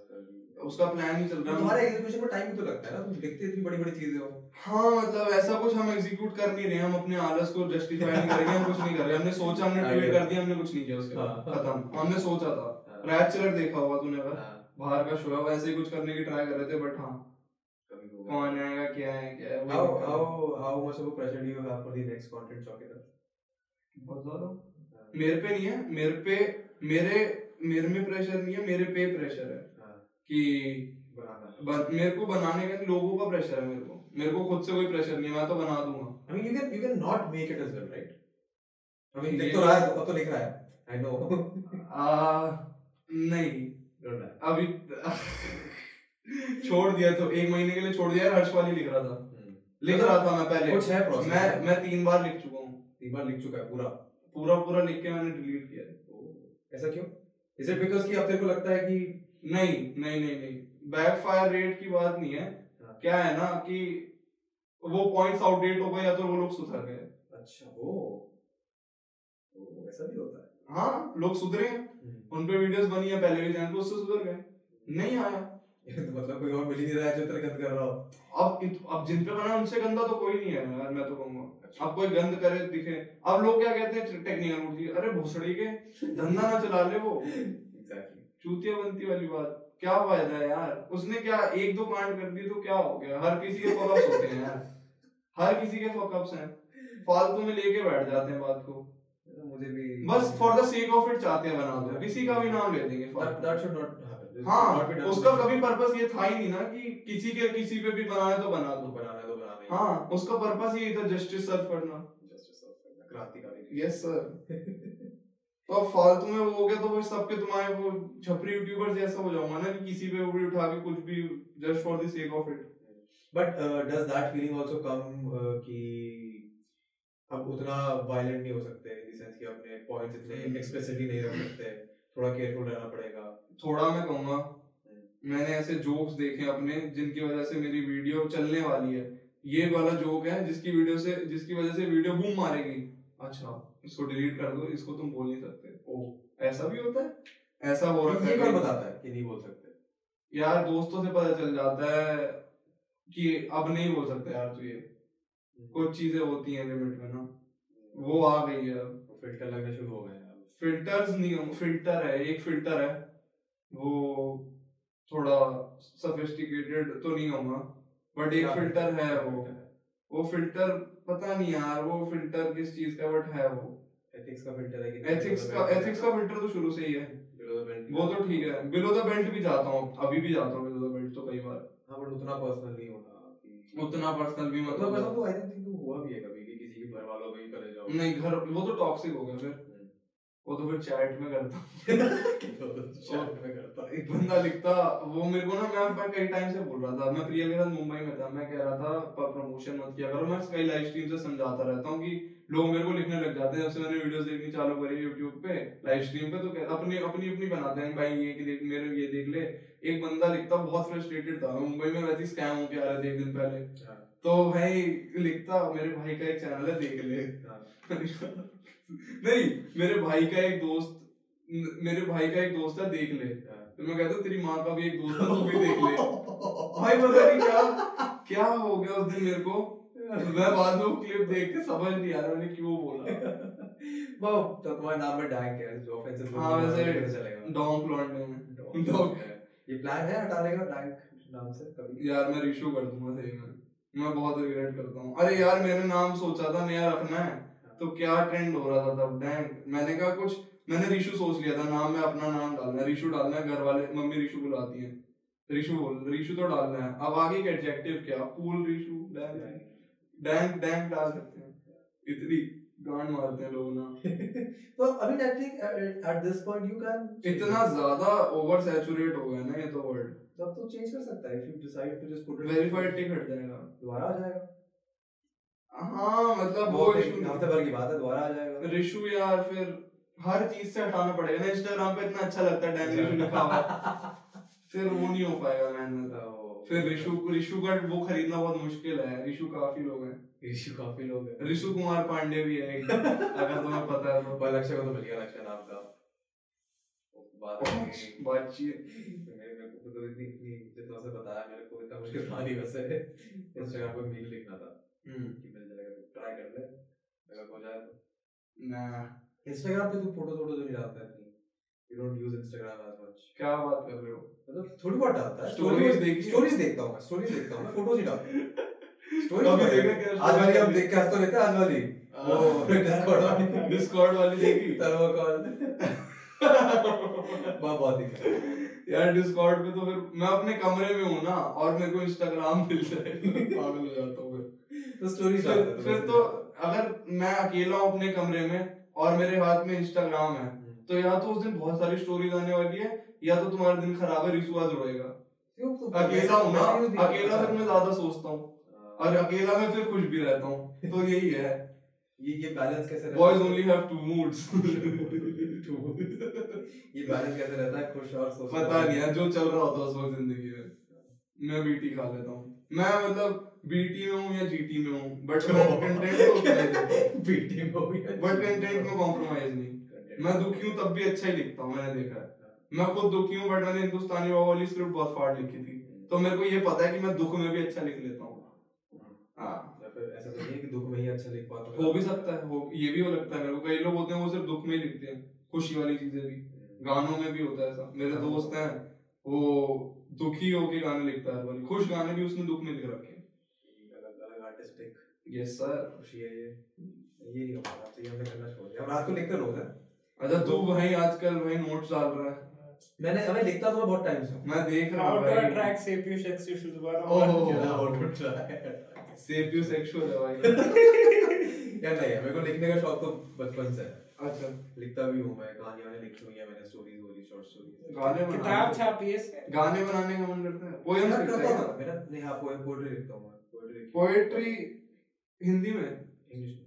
उसका प्लान ही चल रहा तुम्हारे है एग्जीक्यूशन में टाइम भी तो लगता है ना तुम देखते इतनी बड़ी बड़ी चीज़ें हो। हाँ मतलब ऐसा कुछ हम एग्जीक्यूट कर नहीं रहे हम अपने आलस को जस्टिफाई नहीं करेंगे हम कुछ नहीं कर रहे। हमने सोचा हमने ट्वीट कर दिया हमने कुछ नहीं किया उसके बाद। हाँ। खत्म। हमने सोचा था। हाँ, बैचलर देखा होगा तूने हाँ, बाहर का शो है वैसे ही कुछ करने की ट्राई कर रहे थे बट हाँ। कौन आएगा क्या है क्या है how how much of a pressure do you have for the next content चौकीदार? बहुत ज़्यादा। हाँ, मेरे पे नहीं है मेरे पे मेरे मेरे में प्रेशर नहीं है मेरे पे प्रेशर है हाँ, कि है। मेरे को बनाने का लोगों का प्रेशर है मेरे को मेरे को खुद से कोई प्रेशर नहीं है मैं तो बना दूँगा I mean, you can you can not make it as well, right? I mean, ये- लिख तो रहा है, तो लिख रहा है. I know. आ, नहीं अभी छोड़ दिया तो एक महीने के लिए छोड़ दिया हर्ष वाली लिख रहा था हम्म। लिख रहा था मैं पहले कुछ है process. मैं मैं तीन बार लिख चुका हूँ तीन बार लिख चुका है पूरा. पूरा पूरा लिख के मैंने डिलीट किया ऐसा क्यों? Is बिकॉज़ कि अब तेरे को लगता है कि नहीं नहीं नहीं नहीं। बैकफायर रेट की बात नहीं है। हाँ। क्या है ना कि वो पॉइंट्स आउटडेट हो गए या तो वो लोग सुधर गए। अच्छा ओ ओ ऐसा भी होता है. हाँ लोग सुधरे हैं। हम्म। उन पे वीडियोस बनी है पहले भी पे उससे सुधर गए। नहीं आया। तो मतलब कोई और मिल ही नहीं रहा है जो तेरे गंद कर रहा हो. अब इत- अब जिन पे बना उनसे गंदा तो कोई नहीं है यार मैं तो कहूँगा। अब कोई गंद करे दिखे। अब लोग क्या कहते हैं? टेक्निकल मूर्ति अरे भोसड़ी के धंधा ना चला ले वो। चूतिया बनती वाली बात। क्या फ़ायदा है यार? उसने क्या एक दो कांड कर दी तो क्या हो गया? हर किसी के फकअप्स होते हैं यार। हर किसी के फकअप्स हैं। फालतू में लेके बैठ जाते हैं बात को। तो मुझे भी बस for the sake of it चाहते हैं बना दो। किसी का भी नाम ले देंगे that फालतू। that हाँ उसका कभी पर्पस ये था ही नहीं ना कि किसी के किसी पे भी बनाए तो बना दो बनाना तो बनाना ही है. हाँ उसका पर्पस यही था जस्टिस सर्व करना। Justice of करना, क्रांतिकारी यस सर तो अब फालतू में वो हो गया तो वो सबके तुम्हारे वो छपरी यूट्यूबर जैसा हो जाऊँगा ना कि किसी पे उंगली उठा के कुछ भी just for the sake of it but does that feeling also come कि अब उतना वायलेंट नहीं हो सकते इन द सेंस कि अपने पॉइंट्स इतने। एक्सप्रेसिवली नहीं रख सकते। थोड़ा केयरफुल रहना पड़ेगा। थोड़ा मैं कहूँगा मैंने ऐसे जोक्स देखे अपने जिनकी वजह से मेरी वीडियो चलने वाली है। ये वाला जोक है जिसकी वीडियो से जिसकी वजह से वीडियो बूम मारेगी। अच्छा इसको डिलीट कर दो इसको तुम बोल नहीं सकते। ओ ऐसा भी होता है? ऐसा हो रखा है बताता है कि नहीं बोल सकते? यार दोस्तों से पता चल जाता है कि अब नहीं बोल सकते यार तू ये। कुछ चीज़ें होती हैं लिमिट में ना। वो आ गई है। अब फ़िल्टर लगने शुरू हो गए। फिल्टर्स नहीं फ़िल्टर है एक फ़िल्टर है। वो थोड़ा सोफिस्टिकेटेड तो नहीं कहूँगा बट एक फ़िल्टर है वो। वो फ़िल्टर पता नहीं यार वो फ़िल्टर किस चीज़ का बट है वो। एथिक्स का फ़िल्टर है कि एथिक्स का एथिक्स का फ़िल्टर तो शुरू से ही है। वो तो ठीक है। बिलो द बेल्ट भी जाता हूँ अभी भी जाता हूँ बिलो द बेल्ट तो कई बार। हाँ बट उतना पर्सनल नहीं कि उतना पर्सनल भी मतलब तो आई थिंक हुआ भी है कभी कि किसी के घर वालों को ही करे जाओ। नहीं घर वो तो टॉक्सिक हो गया फिर। वो तो फिर चैट में करता हूँ। Chat में करता एक बंदा लिखता वो मेरे को ना मैं मैं कई टाइम से बोल रहा था। मैं प्रिया के साथ मुंबई में था। मैं कह रहा था पर प्रमोशन मत किया करो। मैं कई लाइव स्ट्रीम से समझाता रहता हूँ कि लोग मेरे को लिखने लग जाते हैं। जब से मैंने वीडियोस देखनी चालू करी यूट्यूब पे लाइव स्ट्रीम पे तो कह- अपनी अपनी अपनी बनाते हैं। भाई ये कि देख मेरे ये देख ले। एक बंदा लिखता बहुत फ्रस्ट्रेटेड था। मैं मुंबई में वैसे स्कैम होके आ रहे थे एक दिन पहले। हाँ, तो भाई लिखता मेरे भाई का एक चैनल है देख ले। हाँ। नहीं मेरे भाई का एक दोस्त मेरे भाई का एक दोस्त है देख ले। हाँ। तो मैं कहता तेरी माँ का भी एक दोस्त है तू भी देख ले। भाई पता नहीं क्या क्या हो गया उस दिन मेरे को? मैं बाद में क्लिप देख के समझ नहीं आ रहा मैंने क्यों बोला। वो तो तुम्हारे नाम में डैंक है जो ऑफेंसिव हाँ, वैसे चलेगा। डोंक लॉन्डे में। Donk। ये प्लान है हटाने का डैंक नाम से कभी? यार मैं रिशू कर दूँगा सही में। मैं बहुत रिग्रेट करता हूँ। अरे यार मैंने नाम सोचा था नया रखना है। तो क्या ट्रेंड हो रहा था तब? डैंक मैंने कहा कुछ मैंने रिशु सोच लिया था नाम में अपना नाम डालना है रिशु डालना है घर वाले मम्मी रिशु बुलाती है। रिशु बोल रिशु तो डालना है। अब आगे का एडजेक्टिव क्या? Cool Rishu dank dank dank डाल सकते हैं। इतनी गांड मारते हैं लोग ना। तो अभी I think at this point you can इतना ज़्यादा ओवर सैचुरेट हो गया ना ये तो वर्ड तब तो चेंज कर सकता है if you decide to just put verified tick हट जाएगा। दोबारा आ जाएगा। हाँ मतलब वो हफ़्ते भर की बात है दोबारा आ जाएगा रिशु यार फिर हर चीज़ से हटाना पड़ेगा। ना इंस्टाग्राम पे इतना अच्छा लगता है डैन रिशु लिखा हुआ। फिर वो नहीं हो पाएगा मेहनत तो फिर रिशु रिशु का वो खरीदना बहुत मुश्किल है रिशु काफ़ी लोग हैं। इशू काफ़ी लोग हैं। रिशु कुमार पांडे भी है। अगर तुम्हें पता है तो। लक्ष्य को तो मिल गया लक्ष्य नाम का। बातचीत। तो इतनी इतनी जितना से बताया मेरे को इतना मुश्किल था नहीं वैसे। इंस्टाग्राम पे मील लिखना था। ट्राई कर ले। अगर हो जाए तो। ना इंस्टाग्राम पे तू फ़ोटो फ़ोटो तो नहीं डालता है You don't use Instagram as much. क्या बात कर रहे हो? मतलब थोड़ी बहुत डालता है। देखी? स्टोरीज देखता हूँ स्टोरीज देखता हूँ मैं फ़ोटोज़ ही डालता स्टोरीज आज वाली? हम देख के हंस तो लेते हैं आज वाली। वो डिस्कॉर्ड वाली। डिस्कॉर्ड वाली देखी? तरवा कॉल बहुत बहुत दिखा। यार डिस्कॉर्ड पे तो फिर मैं अपने कमरे में हूँ ना और मेरे को इंस्टाग्राम मिल जाए। पागल हो जाता हूँ। तो स्टोरीज फिर फिर तो अगर मैं अकेला हूँ अपने कमरे में और मेरे हाथ में इंस्टाग्राम है तो या तो उस दिन बहुत सारी स्टोरीज आने वाली है या तो तुम्हारा दिन खराब है रिसु आज रोएगा तो अकेला हूँ ना अकेला फिर मैं ज़्यादा सोचता हूँ। और अकेला मैं फिर खुश भी रहता हूँ। तो यही है। ये ये बैलेंस कैसे रहता boys only have two moods ये बैलेंस कैसे रहता है? खुश और सोच पता नहीं है जो चल रहा होता है उस वक्त ज़िंदगी में। मैं बीटी खा लेता हूँ। मैं मतलब बीटी में हूँ या जीटी में हूँ? बट मैं कंटेंट तो ही। बीटी में हो बट कंटेंट में कॉम्प्रोमाइज नहीं। मैं दुखी हूँ तब भी अच्छा ही लिखता हूँ मैंने देखा है। मैं खुद दुखी हूँ बट मैंने हिंदुस्तानी बाबा वाली स्क्रिप्ट बहुत फाड़ लिखी थी। तो मेरे को ये पता है कि मैं दुख में भी अच्छा लिख लेता हूँ। हाँ। या ऐसा तो नहीं है कि दुख में ही अच्छा लिख पाता हूँ। हो भी सकता है हो ये भी हो लगता है मेरे को। कई लोग होते हैं वो सिर्फ़ दुख में ही लिखते हैं खुशी वाली चीज़ें भी। गानों में भी होता है ऐसा। मेरे दोस्त हैं। वो दुखी होके गाने लिखता है खुश गाने भी उसने दुख में लिख रखे हैं। अलग यस सर खुशी है ये ये नहीं कर पाता तो ये हमने करना छोड़ दिया। रात को लिखते रोज है। अच्छा तू भाई आजकल भाई नोट्स डाल रहा है। मैंने हमें लिखता तो बहुत टाइम से मैं देख रहा हूँ Sapio Sexy shoes ओह। सेपियो सेक्सुअल है भाई। या नहीं मेरे को लिखने का शौक तो बचपन से है। अच्छा। लिखता भी हूँ मैं कहानियाँ मैंने लिखी हुई है मैंने स्टोरीज बोली शॉर्ट स्टोरीज गाने किताब छापी है गाने बनाने का मन करता है। पोएम लिखता है मेरा नहीं हाँ पोएम पोएट्री लिखता हूँ पोएट्री हिंदी में? इंग्लिश में।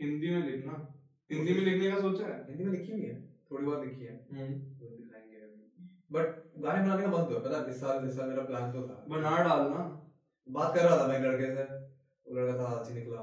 हिंदी में लिखना। हिंदी में लिखने का सोचा है? हिंदी में लिखी हुई है। थोड़ी बहुत लिखी है। हम्म। बट गाने बनाने का मन तो है पता है, इस साल इस साल मेरा प्लान तो था। बना डालना बात कर रहा था मैं लड़के से। वो लड़का था आलसी निकला।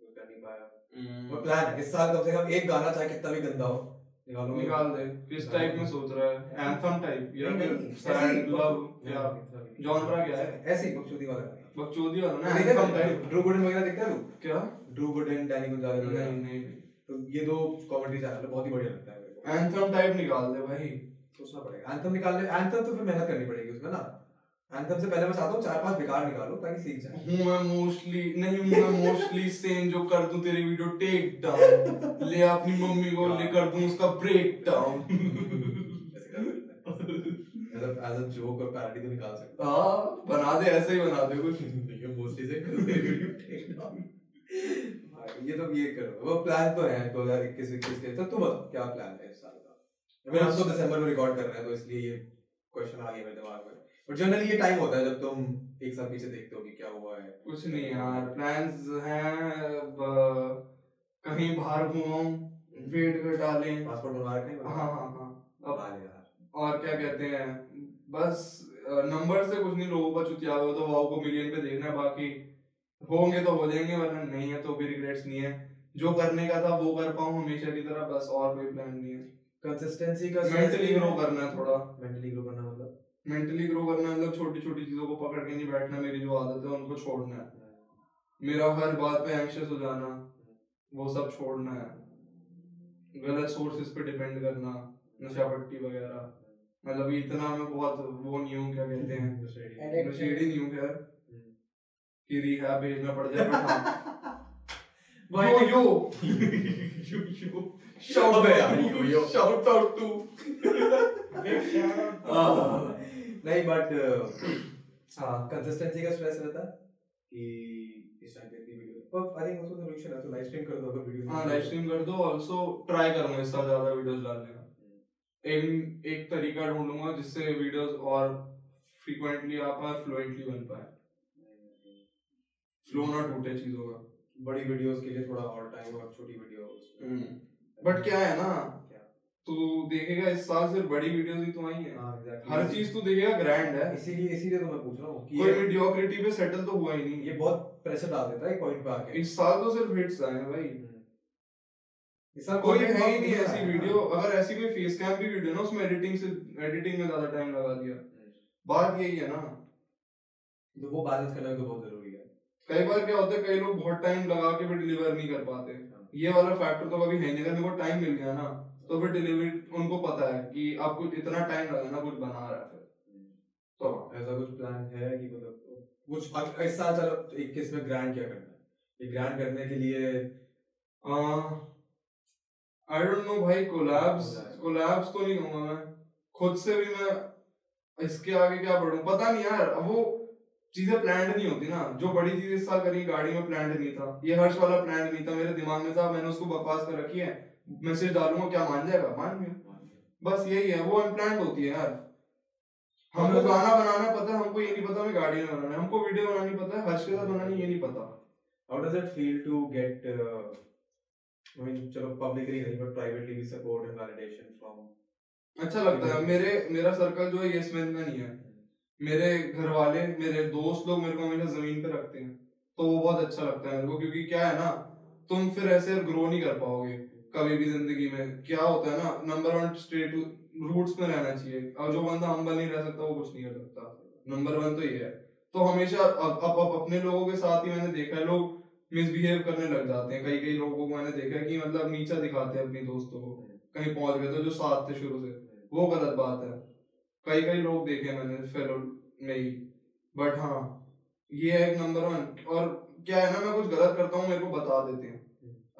वो कर नहीं पाया। वो प्लान इस साल कम से कम एक गाना चाहे कितना भी गंदा हो निकालो। निकाल दे। किस टाइप में सोच रहा है? एंथम टाइप या फिर सैड लव या नहीं, क्या है? ऐसे ही बकचोदी वाला बकचोदी वाला ना एंथम ड्रू गुडन वगैरह देखता है तू क्या? ड्रू गुडन डैनी गुंजालेस नहीं नहीं नहीं। तो ये दो कॉमेडी चैनल बहुत ही बढ़िया लगता है मेरे को। एंथम टाइप निकाल दे भाई सोचना पड़ेगा। एंथम निकालने एंथम तो फिर मेहनत करनी पड़ेगी उसमें ना। एंथम से पहले मैं चाहता हूँ चार पाँच बेकार निकालो ताकि सीख जाए। हूँ मैं मोस्टली नहीं हूँ मैं मोस्टली सेम जो कर दूँ तेरी वीडियो टेक डाउन ले अपनी मम्मी को ले कर दूँ उसका ब्रेक डाउन हैं एज अ जोक और पैरोडी तो निकाल सकते हाँ। बना दे ऐसे ही बना दे कुछ हैं ये मोस्टली से ये तो ये करो। वो प्लान तो है 2021 21 के तो तू बता क्या प्लान है इस साल का? अभी हम तो दिसंबर में रिकॉर्ड कर रहे हैं तो इसलिए ये क्वेश्चन आ गया मेरे दिमाग में। बट जनरली ये टाइम होता है जब तुम एक साल पीछे देखते हो कि क्या हुआ है। कुछ नहीं यार प्लान्स हैं कहीं बाहर घूमूं वेट घटा लें पासपोर्ट बनवा रखा है हाँ हाँ हाँ। अब हाँ यार। और क्या कहते हैं? बस नंबर से कुछ नहीं लोगों का चुतिया हुआ तो वाओ को मिलियन पे देखना है बाकी होंगे तो हो जाएँगे वरना नहीं है तो भी रिग्रेट्स नहीं है। जो करने का था वो कर पाऊँ हमेशा की तरह बस और कोई प्लान नहीं है। कंसिस्टेंसी का मेंटली ग्रो करना है थोड़ा। मेंटली ग्रो करना मतलब? मेंटली ग्रो करना मतलब छोटी छोटी चीज़ों को पकड़ के नहीं बैठना मेरी जो आदत है उनको छोड़ना है। मेरा हर बात पे एंशियस हो जाना वो सब छोड़ना है। गलत सोर्सेज पे डिपेंड करना नशा पट्टी वगैरह। मतलब इतना मैं बहुत वो नहीं हूँ क्या कहते हैं? नशेड़ी। नहीं हूँ खैर। हम्म। कि रिहा भेजना पड़ जाए बट हाँ। भाई yo. Yo yo. Shout out to. नहीं बट हाँ कंसिस्टेंसी का स्ट्रेस रहता कि इस टाइम पे इतनी वीडियो पर आई थिंक उसको सोल्यूशन है तो लाइव स्ट्रीम कर दो अगर वीडियो हाँ लाइव स्ट्रीम कर दो ऑल्सो ट्राई करूँगा इस साल ज़्यादा वीडियोस डालने का। एक एक तरीका ढूंढूँगा जिससे वीडियोस और फ्रीक्वेंटली आ पाए फ्लुएंटली बन पाए। फ्लो ना टूटे चीज़ों का। बड़ी वीडियोस के लिए थोड़ा और टाइम और छोटी वीडियोस बट क्या है ना? तो देखेगा इस साल सिर्फ़ बड़ी वीडियोस ही तो आई है। हाँ हर चीज़ तो देखेगा ग्रैंड है। इसीलिए इसीलिए तो मैं पूछ रहा हूँ कोई मीडियोक्रिटी पे सेटल तो हुआ ही नहीं। ये बहुत प्रेशर डाल देता है पॉइंट पे आके। इस साल तो सिर्फ़ हिट्स आए हैं भाई। साल कोई है ही नहीं ऐसी वीडियो अगर ऐसी कोई फेस कैम भी वीडियो ना उसमें एडिटिंग से एडिटिंग में ज़्यादा टाइम लगा दिया। बात यही है ना। तो वो बैलेंस करना तो बहुत ज़रूरी है। कई बार क्या होता है कई लोग बहुत टाइम लगा के भी डिलीवर नहीं कर पाते। हाँ। ये वाला फैक्टर तो कभी है नहीं अगर मेरे को टाइम मिल गया ना तो फिर डिलीवरी उनको पता है कि आपको इतना टाइम लगेगा कुछ बना रहा है फिर। तो ऐसा कुछ प्लान है कि मतलब कुछ अब इस साल चलो इक्कीस में ग्रैंड क्या करना है? ये ग्रैंड करने के लिए आई डोंट नो भाई कोलैब्स कोलैब्स तो नहीं कहूँगा मैं। खुद से भी मैं इसके आगे क्या बढ़ूं? पता नहीं यार अब वो चीज़ें प्लान्ड नहीं होती ना। जो बड़ी चीज़ इस साल करी गाड़ी में प्लान्ड नहीं था। ये हर्ष वाला प्लान्ड नहीं था। मेरे दिमाग में था मैंने उसको बकवास कर रखी है। मैसेज डालूँगा क्या मान जाएगा? मान गया। बस यही है वो अनप्लान्ड होती है यार। हमको गाना बनाना पता है हमको ये नहीं पता हमें गाड़ी में बनाना है। हमको वीडियो बनानी पता है हर्ष के साथ बनानी ये नहीं पता। Does it feel to get, uh, अच्छा लगता है। मेरे, मेरा सर्कल जो है मैन का नहीं है। मेरे घर वाले मेरे दोस्त लोग मेरे को हमेशा ज़मीन पे रखते हैं तो वो बहुत अच्छा लगता है मेरे को, क्योंकि क्या है ना, तुम फिर ऐसे ग्रो नहीं कर पाओगे कभी भी ज़िंदगी में। क्या होता है ना नंबर वन स्ट्रेट रूट्स में रहना चाहिए। और जो बंदा हम्बल नहीं रह सकता, वो कुछ नहीं कर सकता। नंबर वन तो ये है। तो हमेशा अब अब अपने लोगों के साथ ही मैंने देखा है, लोग मिसबिहेव करने लग जाते हैं। कई कई लोगों को मैंने देखा है कि मतलब नीचा दिखाते हैं अपने दोस्तों को। कहीं पहुँच गए तो जो साथ थे शुरू से। वो गलत बात है। कई कई लोग देखे मैंने फेलो में ही। बट हाँ ये है एक नंबर वन और क्या है ना मैं कुछ गलत करता हूँ मेरे को बता देते हैं।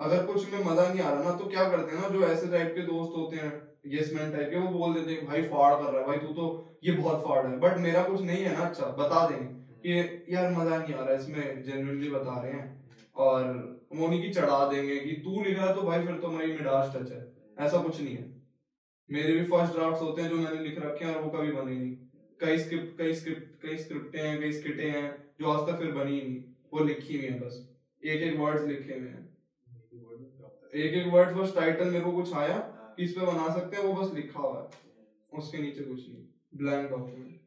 अगर कुछ में मज़ा नहीं आ रहा ना तो क्या करते हैं ना जो ऐसे टाइप के दोस्त होते हैं यस मैन टाइप के वो बोल देते हैं भाई फाड़ कर रहा है भाई तू तो ये बहुत फाड़ है। बट मेरा कुछ नहीं है ना अच्छा बता देंगे कि यार मज़ा नहीं आ रहा है इसमें जेन्युइनली बता रहे हैं। और नहीं की चढ़ा देंगे कि तू लिख रहा तो भाई फिर तो मेरी मिडास टच है। ऐसा कुछ नहीं है। मेरे भी फ़र्स्ट ड्राफ्ट होते हैं जो मैंने लिख रखे हैं और वो कभी बने नहीं। कई स्क्रिप्ट कई स्क्रिप्ट कई स्क्रिप्टें हैं, कई स्किटें हैं, जो आज तक फिर बनी ही नहीं। वो लिखी हुई हैं बस। एक एक वर्ड्स लिखे हुए हैं। एक एक वर्ड बस टाइटल मेरे को कुछ आया कि इस पे बना सकते हैं, वो बस लिखा हुआ है। उसके नीचे कुछ नहीं। ब्लैंक डॉक्यूमेंट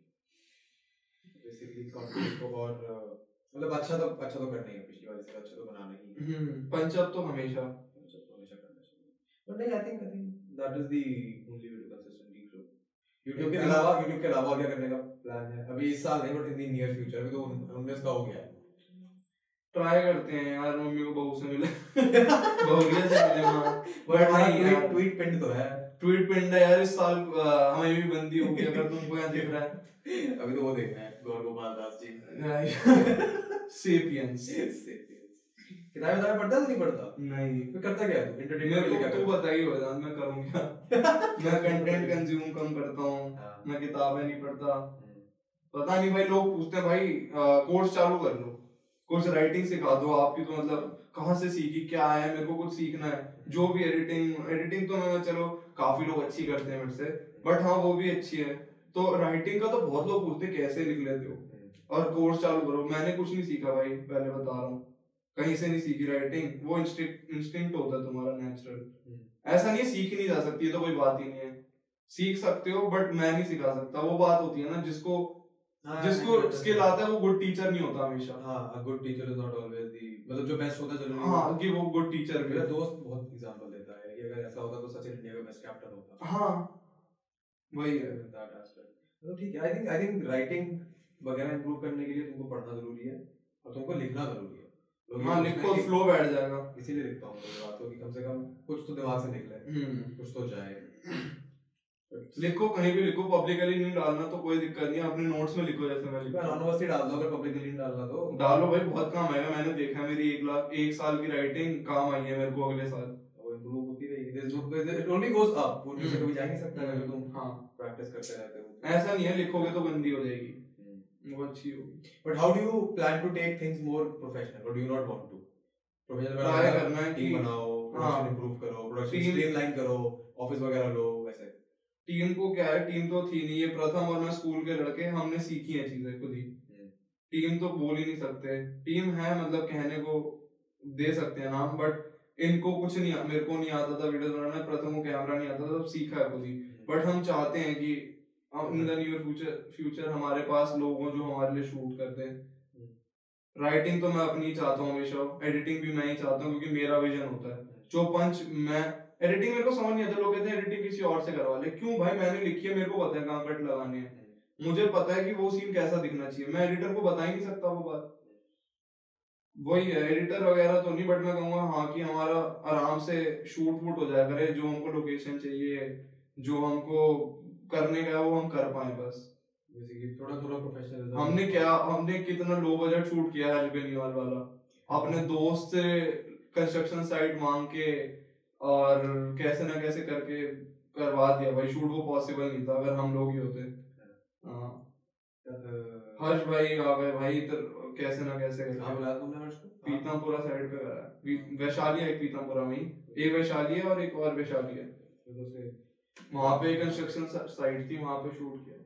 बेसिकली कंटेंट को और मतलब अच्छा तो अच्छा तो करना ही है पिछली वाली से अच्छा तो बनाना ही है। हम्म। पंचअप तो हमेशा। अच्छा तो हमेशा करना चाहिए। बट नहीं I think I think that is the only way to consistently grow YouTube के अलावा YouTube के अलावा क्या करने का प्लान है? अभी इस साल नहीं but in the near future अभी तो 19 का हो गया। ट्राई करते हैं यार मम्मी को बहू से मिले बहुरिया से मिले बट ट्वीट। ट्वीट पिंड तो है। ट्वीट पिंड है यार इस साल हमें भी बंदी होगी अगर तुमको यहाँ दिख रहा है। अभी तो वो देखना है गौर गोपाल दास जी। सेपियंस किताबें ज़्यादा पढ़ता नहीं पढ़ता? नहीं। फिर करता क्या है तू एंटरटेनमेंट के लिए क्या तू करता? बताइए वेदांत मैं करूँ क्या? मैं कंटेंट कंज्यूम कम करता हूँ हाँ। मैं किताबें नहीं पढ़ता। पता नहीं भाई लोग पूछते हैं भाई कोर्स चालू कर लो। कुछ राइटिंग सिखा दो आपकी तो मतलब कहाँ से सीखी क्या है? मेरे को कुछ सीखना है। जो भी एडिटिंग एडिटिंग तो मैं चलो काफ़ी लोग अच्छी करते हैं मेरे से बट हाँ वो भी अच्छी है। तो राइटिंग का तो बहुत लोग पूछते कैसे लिख लेते हो? और कोर्स चालू करो। मैंने कुछ नहीं सीखा भाई पहले बता रहा हूँ। कहीं से नहीं सीखी राइटिंग वो इंस्टिंक्ट होता है तुम्हारा नेचुरल ऐसा नहीं सीख नहीं जा सकती ये तो कोई बात ही नहीं है। सीख सकते हो बट मैं नहीं सिखा सकता। वो बात होती है ना जिसको हाँ, जिसको स्किल आता है वो गुड टीचर नहीं होता हमेशा। हाँ good teacher is not always the मतलब जो बेस्ट होता है ज़रूरी हाँ कि वो गुड टीचर मेरा दोस्त बहुत एग्जांपल देता है कि अगर ऐसा होता तो सचिन इंडिया का बेस्ट कैप्टन होता। हाँ। वही है that aspect. तो ठीक है I think I think writing वगैरह इंप्रूव करने के लिए तुमको पढ़ना ज़रूरी है और तुमको लिखना ज़रूरी है। हाँ लिखो फ्लो बैठ जाएगा। इसीलिए लिखता हूँ कोई बात हो कि कम से कम कुछ तो दिमाग से निकले हम्म। कुछ तो जाए। लिखो कहीं भी लिखो पब्लिकली नहीं डालना तो कोई दिक्कत नहीं अपने नोट्स में लिखो जैसे मैं लिखता हूँ। अनोनिमसली डाल दो अगर पब्लिकली नहीं डालना तो। डालो भाई बहुत काम आएगा। मैंने देखा है मेरी एक लाख एक साल की राइटिंग काम आई है मेरे को अगले साल वो इम्प्रूव होती रहेगी There's no- it only goes up. वो नीचे। कभी जा नहीं सकता अगर तुम हाँ। प्रैक्टिस करते रहते हो। ऐसा नहीं है लिखोगे तो गंदी हो जाएगी। हम्म। वो अच्छी how do you plan to take things more professional? Or do you not want to? Professional Try करना है टीम बनाओ हाँ। प्रोडक्शन इंप्रूव करो प्रोडक्शन स्ट्रीमलाइन करो ऑफ़िस वगैरह लो वैसे। टीम को क्या है? टीम तो थी नहीं। ये प्रथम और मैं स्कूल के लड़के हमने सीखी है चीज़ें खुद ही। टीम तो बोल ही नहीं सकते। टीम है मतलब कहने को दे सकते हैं नाम बट इनको कुछ नहीं मेरे को नहीं आता था वीडियो बनाना प्रथम को कैमरा नहीं आता था सब सीखा है खुद ही। बट हम चाहते हैं कि in the near future future हमारे पास लोग हों जो हमारे लिए शूट करते हैं। राइटिंग तो मैं अपनी चाहता हूँ हमेशा। एडिटिंग भी मैं ही चाहता हूँ क्योंकि मेरा विजन होता है। जो पंच मैं एडिटिंग मेरे को समझ नहीं आता लोग कहते हैं एडिटिंग किसी और से करवा ले। क्यों भाई? मैंने लिखी है मेरे को पता है कहाँ कट लगाने हैं। मुझे पता है कि वो सीन कैसा दिखना चाहिए। मैं एडिटर को बता ही नहीं सकता वो बात। वही है एडिटर वगैरह तो नहीं बट मैं कहूँगा हाँ कि हमारा आराम से शूट वूट हो जाया करे जो हमको लोकेशन चाहिए जो हमको करने का वो हम कर पाए बस। बेसिकली थोड़ा थोड़ा प्रोफेशनल हमने क्या हमने कितना लो बजट शूट किया है बेनीवाल वाला। अपने दोस्त से कंस्ट्रक्शन साइट मांग के और कैसे ना कैसे करके करवा दिया भाई शूट वो पॉसिबल नहीं था अगर हम लोग ही होते। हाँ। हर्ष भाई आ गए भाई इधर कैसे ना कैसे कहाँ बुलाया तुमने हर्ष पीतमपुरा साइड पे करा है वैशाली है पीतमपुरा में एक वैशाली है और एक और वैशाली है। तो वहाँ पे कंस्ट्रक्शन साइट थी वहाँ पे शूट किया।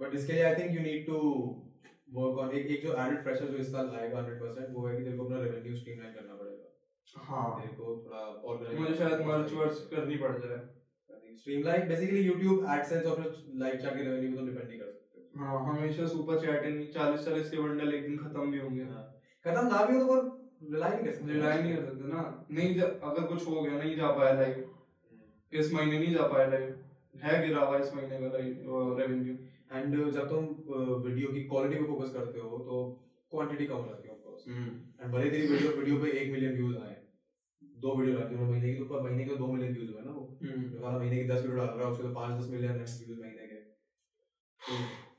बट इसके लिए I think you need to work on एक एक जो एडेड प्रेशर जो इस साल आएगा 100% वो है कि तेरे को अपना रेवेन्यू स्ट्रीमलाइन करना पड़ेगा। हाँ। तेरे को थोड़ा ऑर्गेनाइज मुझे शायद मर्च वर्च करनी पड़ जाए। स्ट्रीमलाइन बेसिकली YouTube एडसेंस और लाइव चैट के रेवेन्यू पे तुम डिपेंड नहीं कर सकते। हाँ हमेशा सुपर चैटिंग चालीस चालीस के बंडल एक दिन खत्म भी होंगे। हाँ। खत्म ना भी हो तो पर रिलाई नहीं कर सकते। रिलाई नहीं कर सकते ना। नहीं जा, अगर कुछ हो गया नहीं जा पाया लाइव हम्म। इस महीने नहीं जा पाया लाइव है गिरा हुआ इस महीने का रेवेन्यू एंड जब तुम वीडियो की क्वालिटी पे फोकस करते हो तो क्वांटिटी कम हो जाती है एंड भले तेरी वीडियो वीडियो पे 1 मिलियन व्यूज़ आए दो वीडियो डालती हूँ महीने की तो पर महीने के 2 मिलियन व्यूज़ हुए ना वो। जो महीने की 10 वीडियो डाल रहा है उसके तो 5 10 मिलियन व्यूज़ महीने के।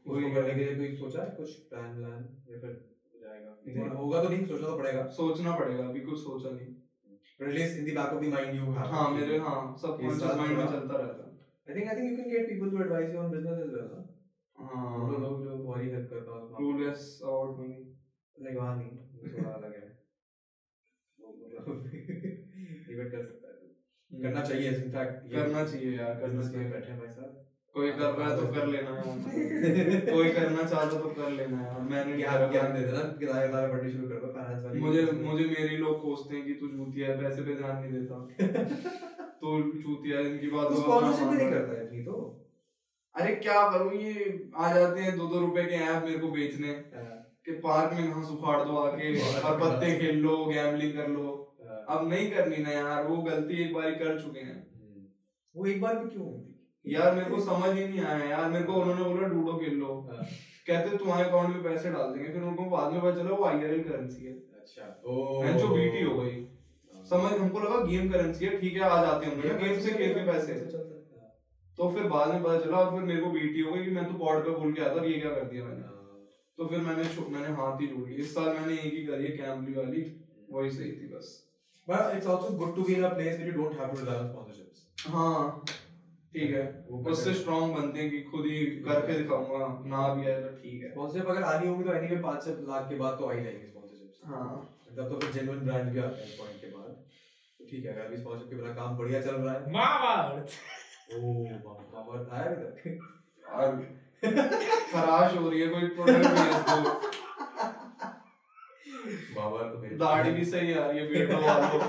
उसको करने के लिए कोई सोचा है? कुछ प्लान प्लान या फिर जाएगा? होगा तो नहीं सोचना तो पड़ेगा। सोचना पड़ेगा अभी कुछ सोचा नहीं। At least in the back of the mind you have हाँ मेरे हाँ सब साथ माइंड में चलता रहता है। I think I think you can get people to advice you on business as well हाँ। वो लोग जो तुम्हारी हेल्प करता है उसमें। क्लूलेस अबाउट मनी नहीं वहाँ नहीं थोड़ा अलग है। वो मतलब इवेंट कर सकता है। करना चाहिए इनफैक्ट करना चाहिए यार करना चाहिए। बैठे भाई साहब। कोई कर रहा है तो कर लेना। है कोई करना चाहता तो कर लेना है मैंने ज्ञान ज्ञान दे देना किराए किराए बढ़ने शुरू कर दो फाइनेंस वाली मुझे मुझे मेरे लोग कोसते हैं कि तू चूतिया है पैसे पे ध्यान नहीं देता। तो चूतिया है, इनकी बात तू स्पॉन्सरशिप भी नहीं करता है इतनी तो? अरे क्या करूँ ये आ जाते हैं दो दो रुपए के ऐप मेरे को बेचने। कि पार्क में घास उखाड़ दो आके और पत्ते खेल लो गैम्बलिंग कर लो। अब नहीं करनी ना यार वो गलती एक बार कर चुके हैं। वो एक बार भी क्यों थी यार मेरे को समझ ही नहीं आया यार मेरे को उन्होंने बोला डूडो खेल लो। हाँ। कहते तुम्हारे अकाउंट में पैसे डाल देंगे फिर उनको बाद में पता चला वो आईआरएल करेंसी है। अच्छा ओ। जो बीटी हो गई। समझ हमको लगा गेम करेंसी है ठीक है आ जाते होंगे ना गेम से खेल के पैसे। तो फिर बाद में पता चला और फिर मेरे को बीटी हो गई कि मैं तो पॉड पे बोल के आता ये क्या कर दिया मैंने। तो फिर मैंने मैंने हाथ ही जोड़ इस साल मैंने एक ही करी है कैम्बली वाली। वही सही थी बस। But it's also good to be in a place where you don't have to rely on sponsorships. हाँ। ठीक है उससे. स्ट्रांग बनते हैं कि खुद ही करके दिखाऊँगा ना भी आए तो ठीक है Sponsorship अगर आनी होगी तो anyway पाँच छह लाख के बाद तो आ ही जाएँगे sponsorships. हाँ तब तो फिर genuine brand भी आता है point के बाद. तो ठीक है अगर अभी sponsorship के बिना काम बढ़िया चल रहा है. ओह बाबा बाबा आया अभी तक. और खराश हो रही है कोई प्रोडक्ट है तो तो दाढ़ी भी सही आ रही है बीटो वालों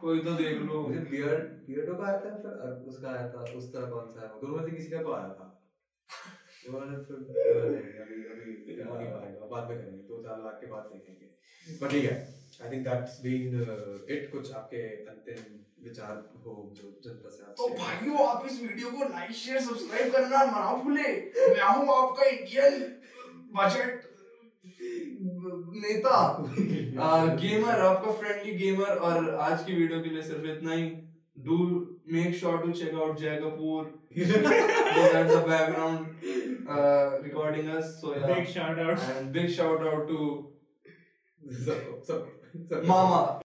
कोई तो देख लो। मुझे बियर्ड बियर्डो का आया था फिर उसका आया था उस तरह कौन सा है दोनों में से किसी का तो आया था। तो फिर अभी अभी नहीं पाएगा बाद में करेंगे दो चार लाख के बाद देखेंगे। पर ठीक है I think that's been it कुछ आपके अंतिम विचार हो जो जनता से आपसे। तो भाइयों आप इस वीडियो को लाइक शेयर सब्सक्राइब करना मना भूले। मैं हूँ आपका इंडियन बजट नेता गेमर आपका फ्रेंडली गेमर और आज की वीडियो के लिए सिर्फ़ इतना ही। Do make sure to check out Jay Kapoor at the background uh, recording us so yeah. Big shout out and big shout out to सब सब सब mama.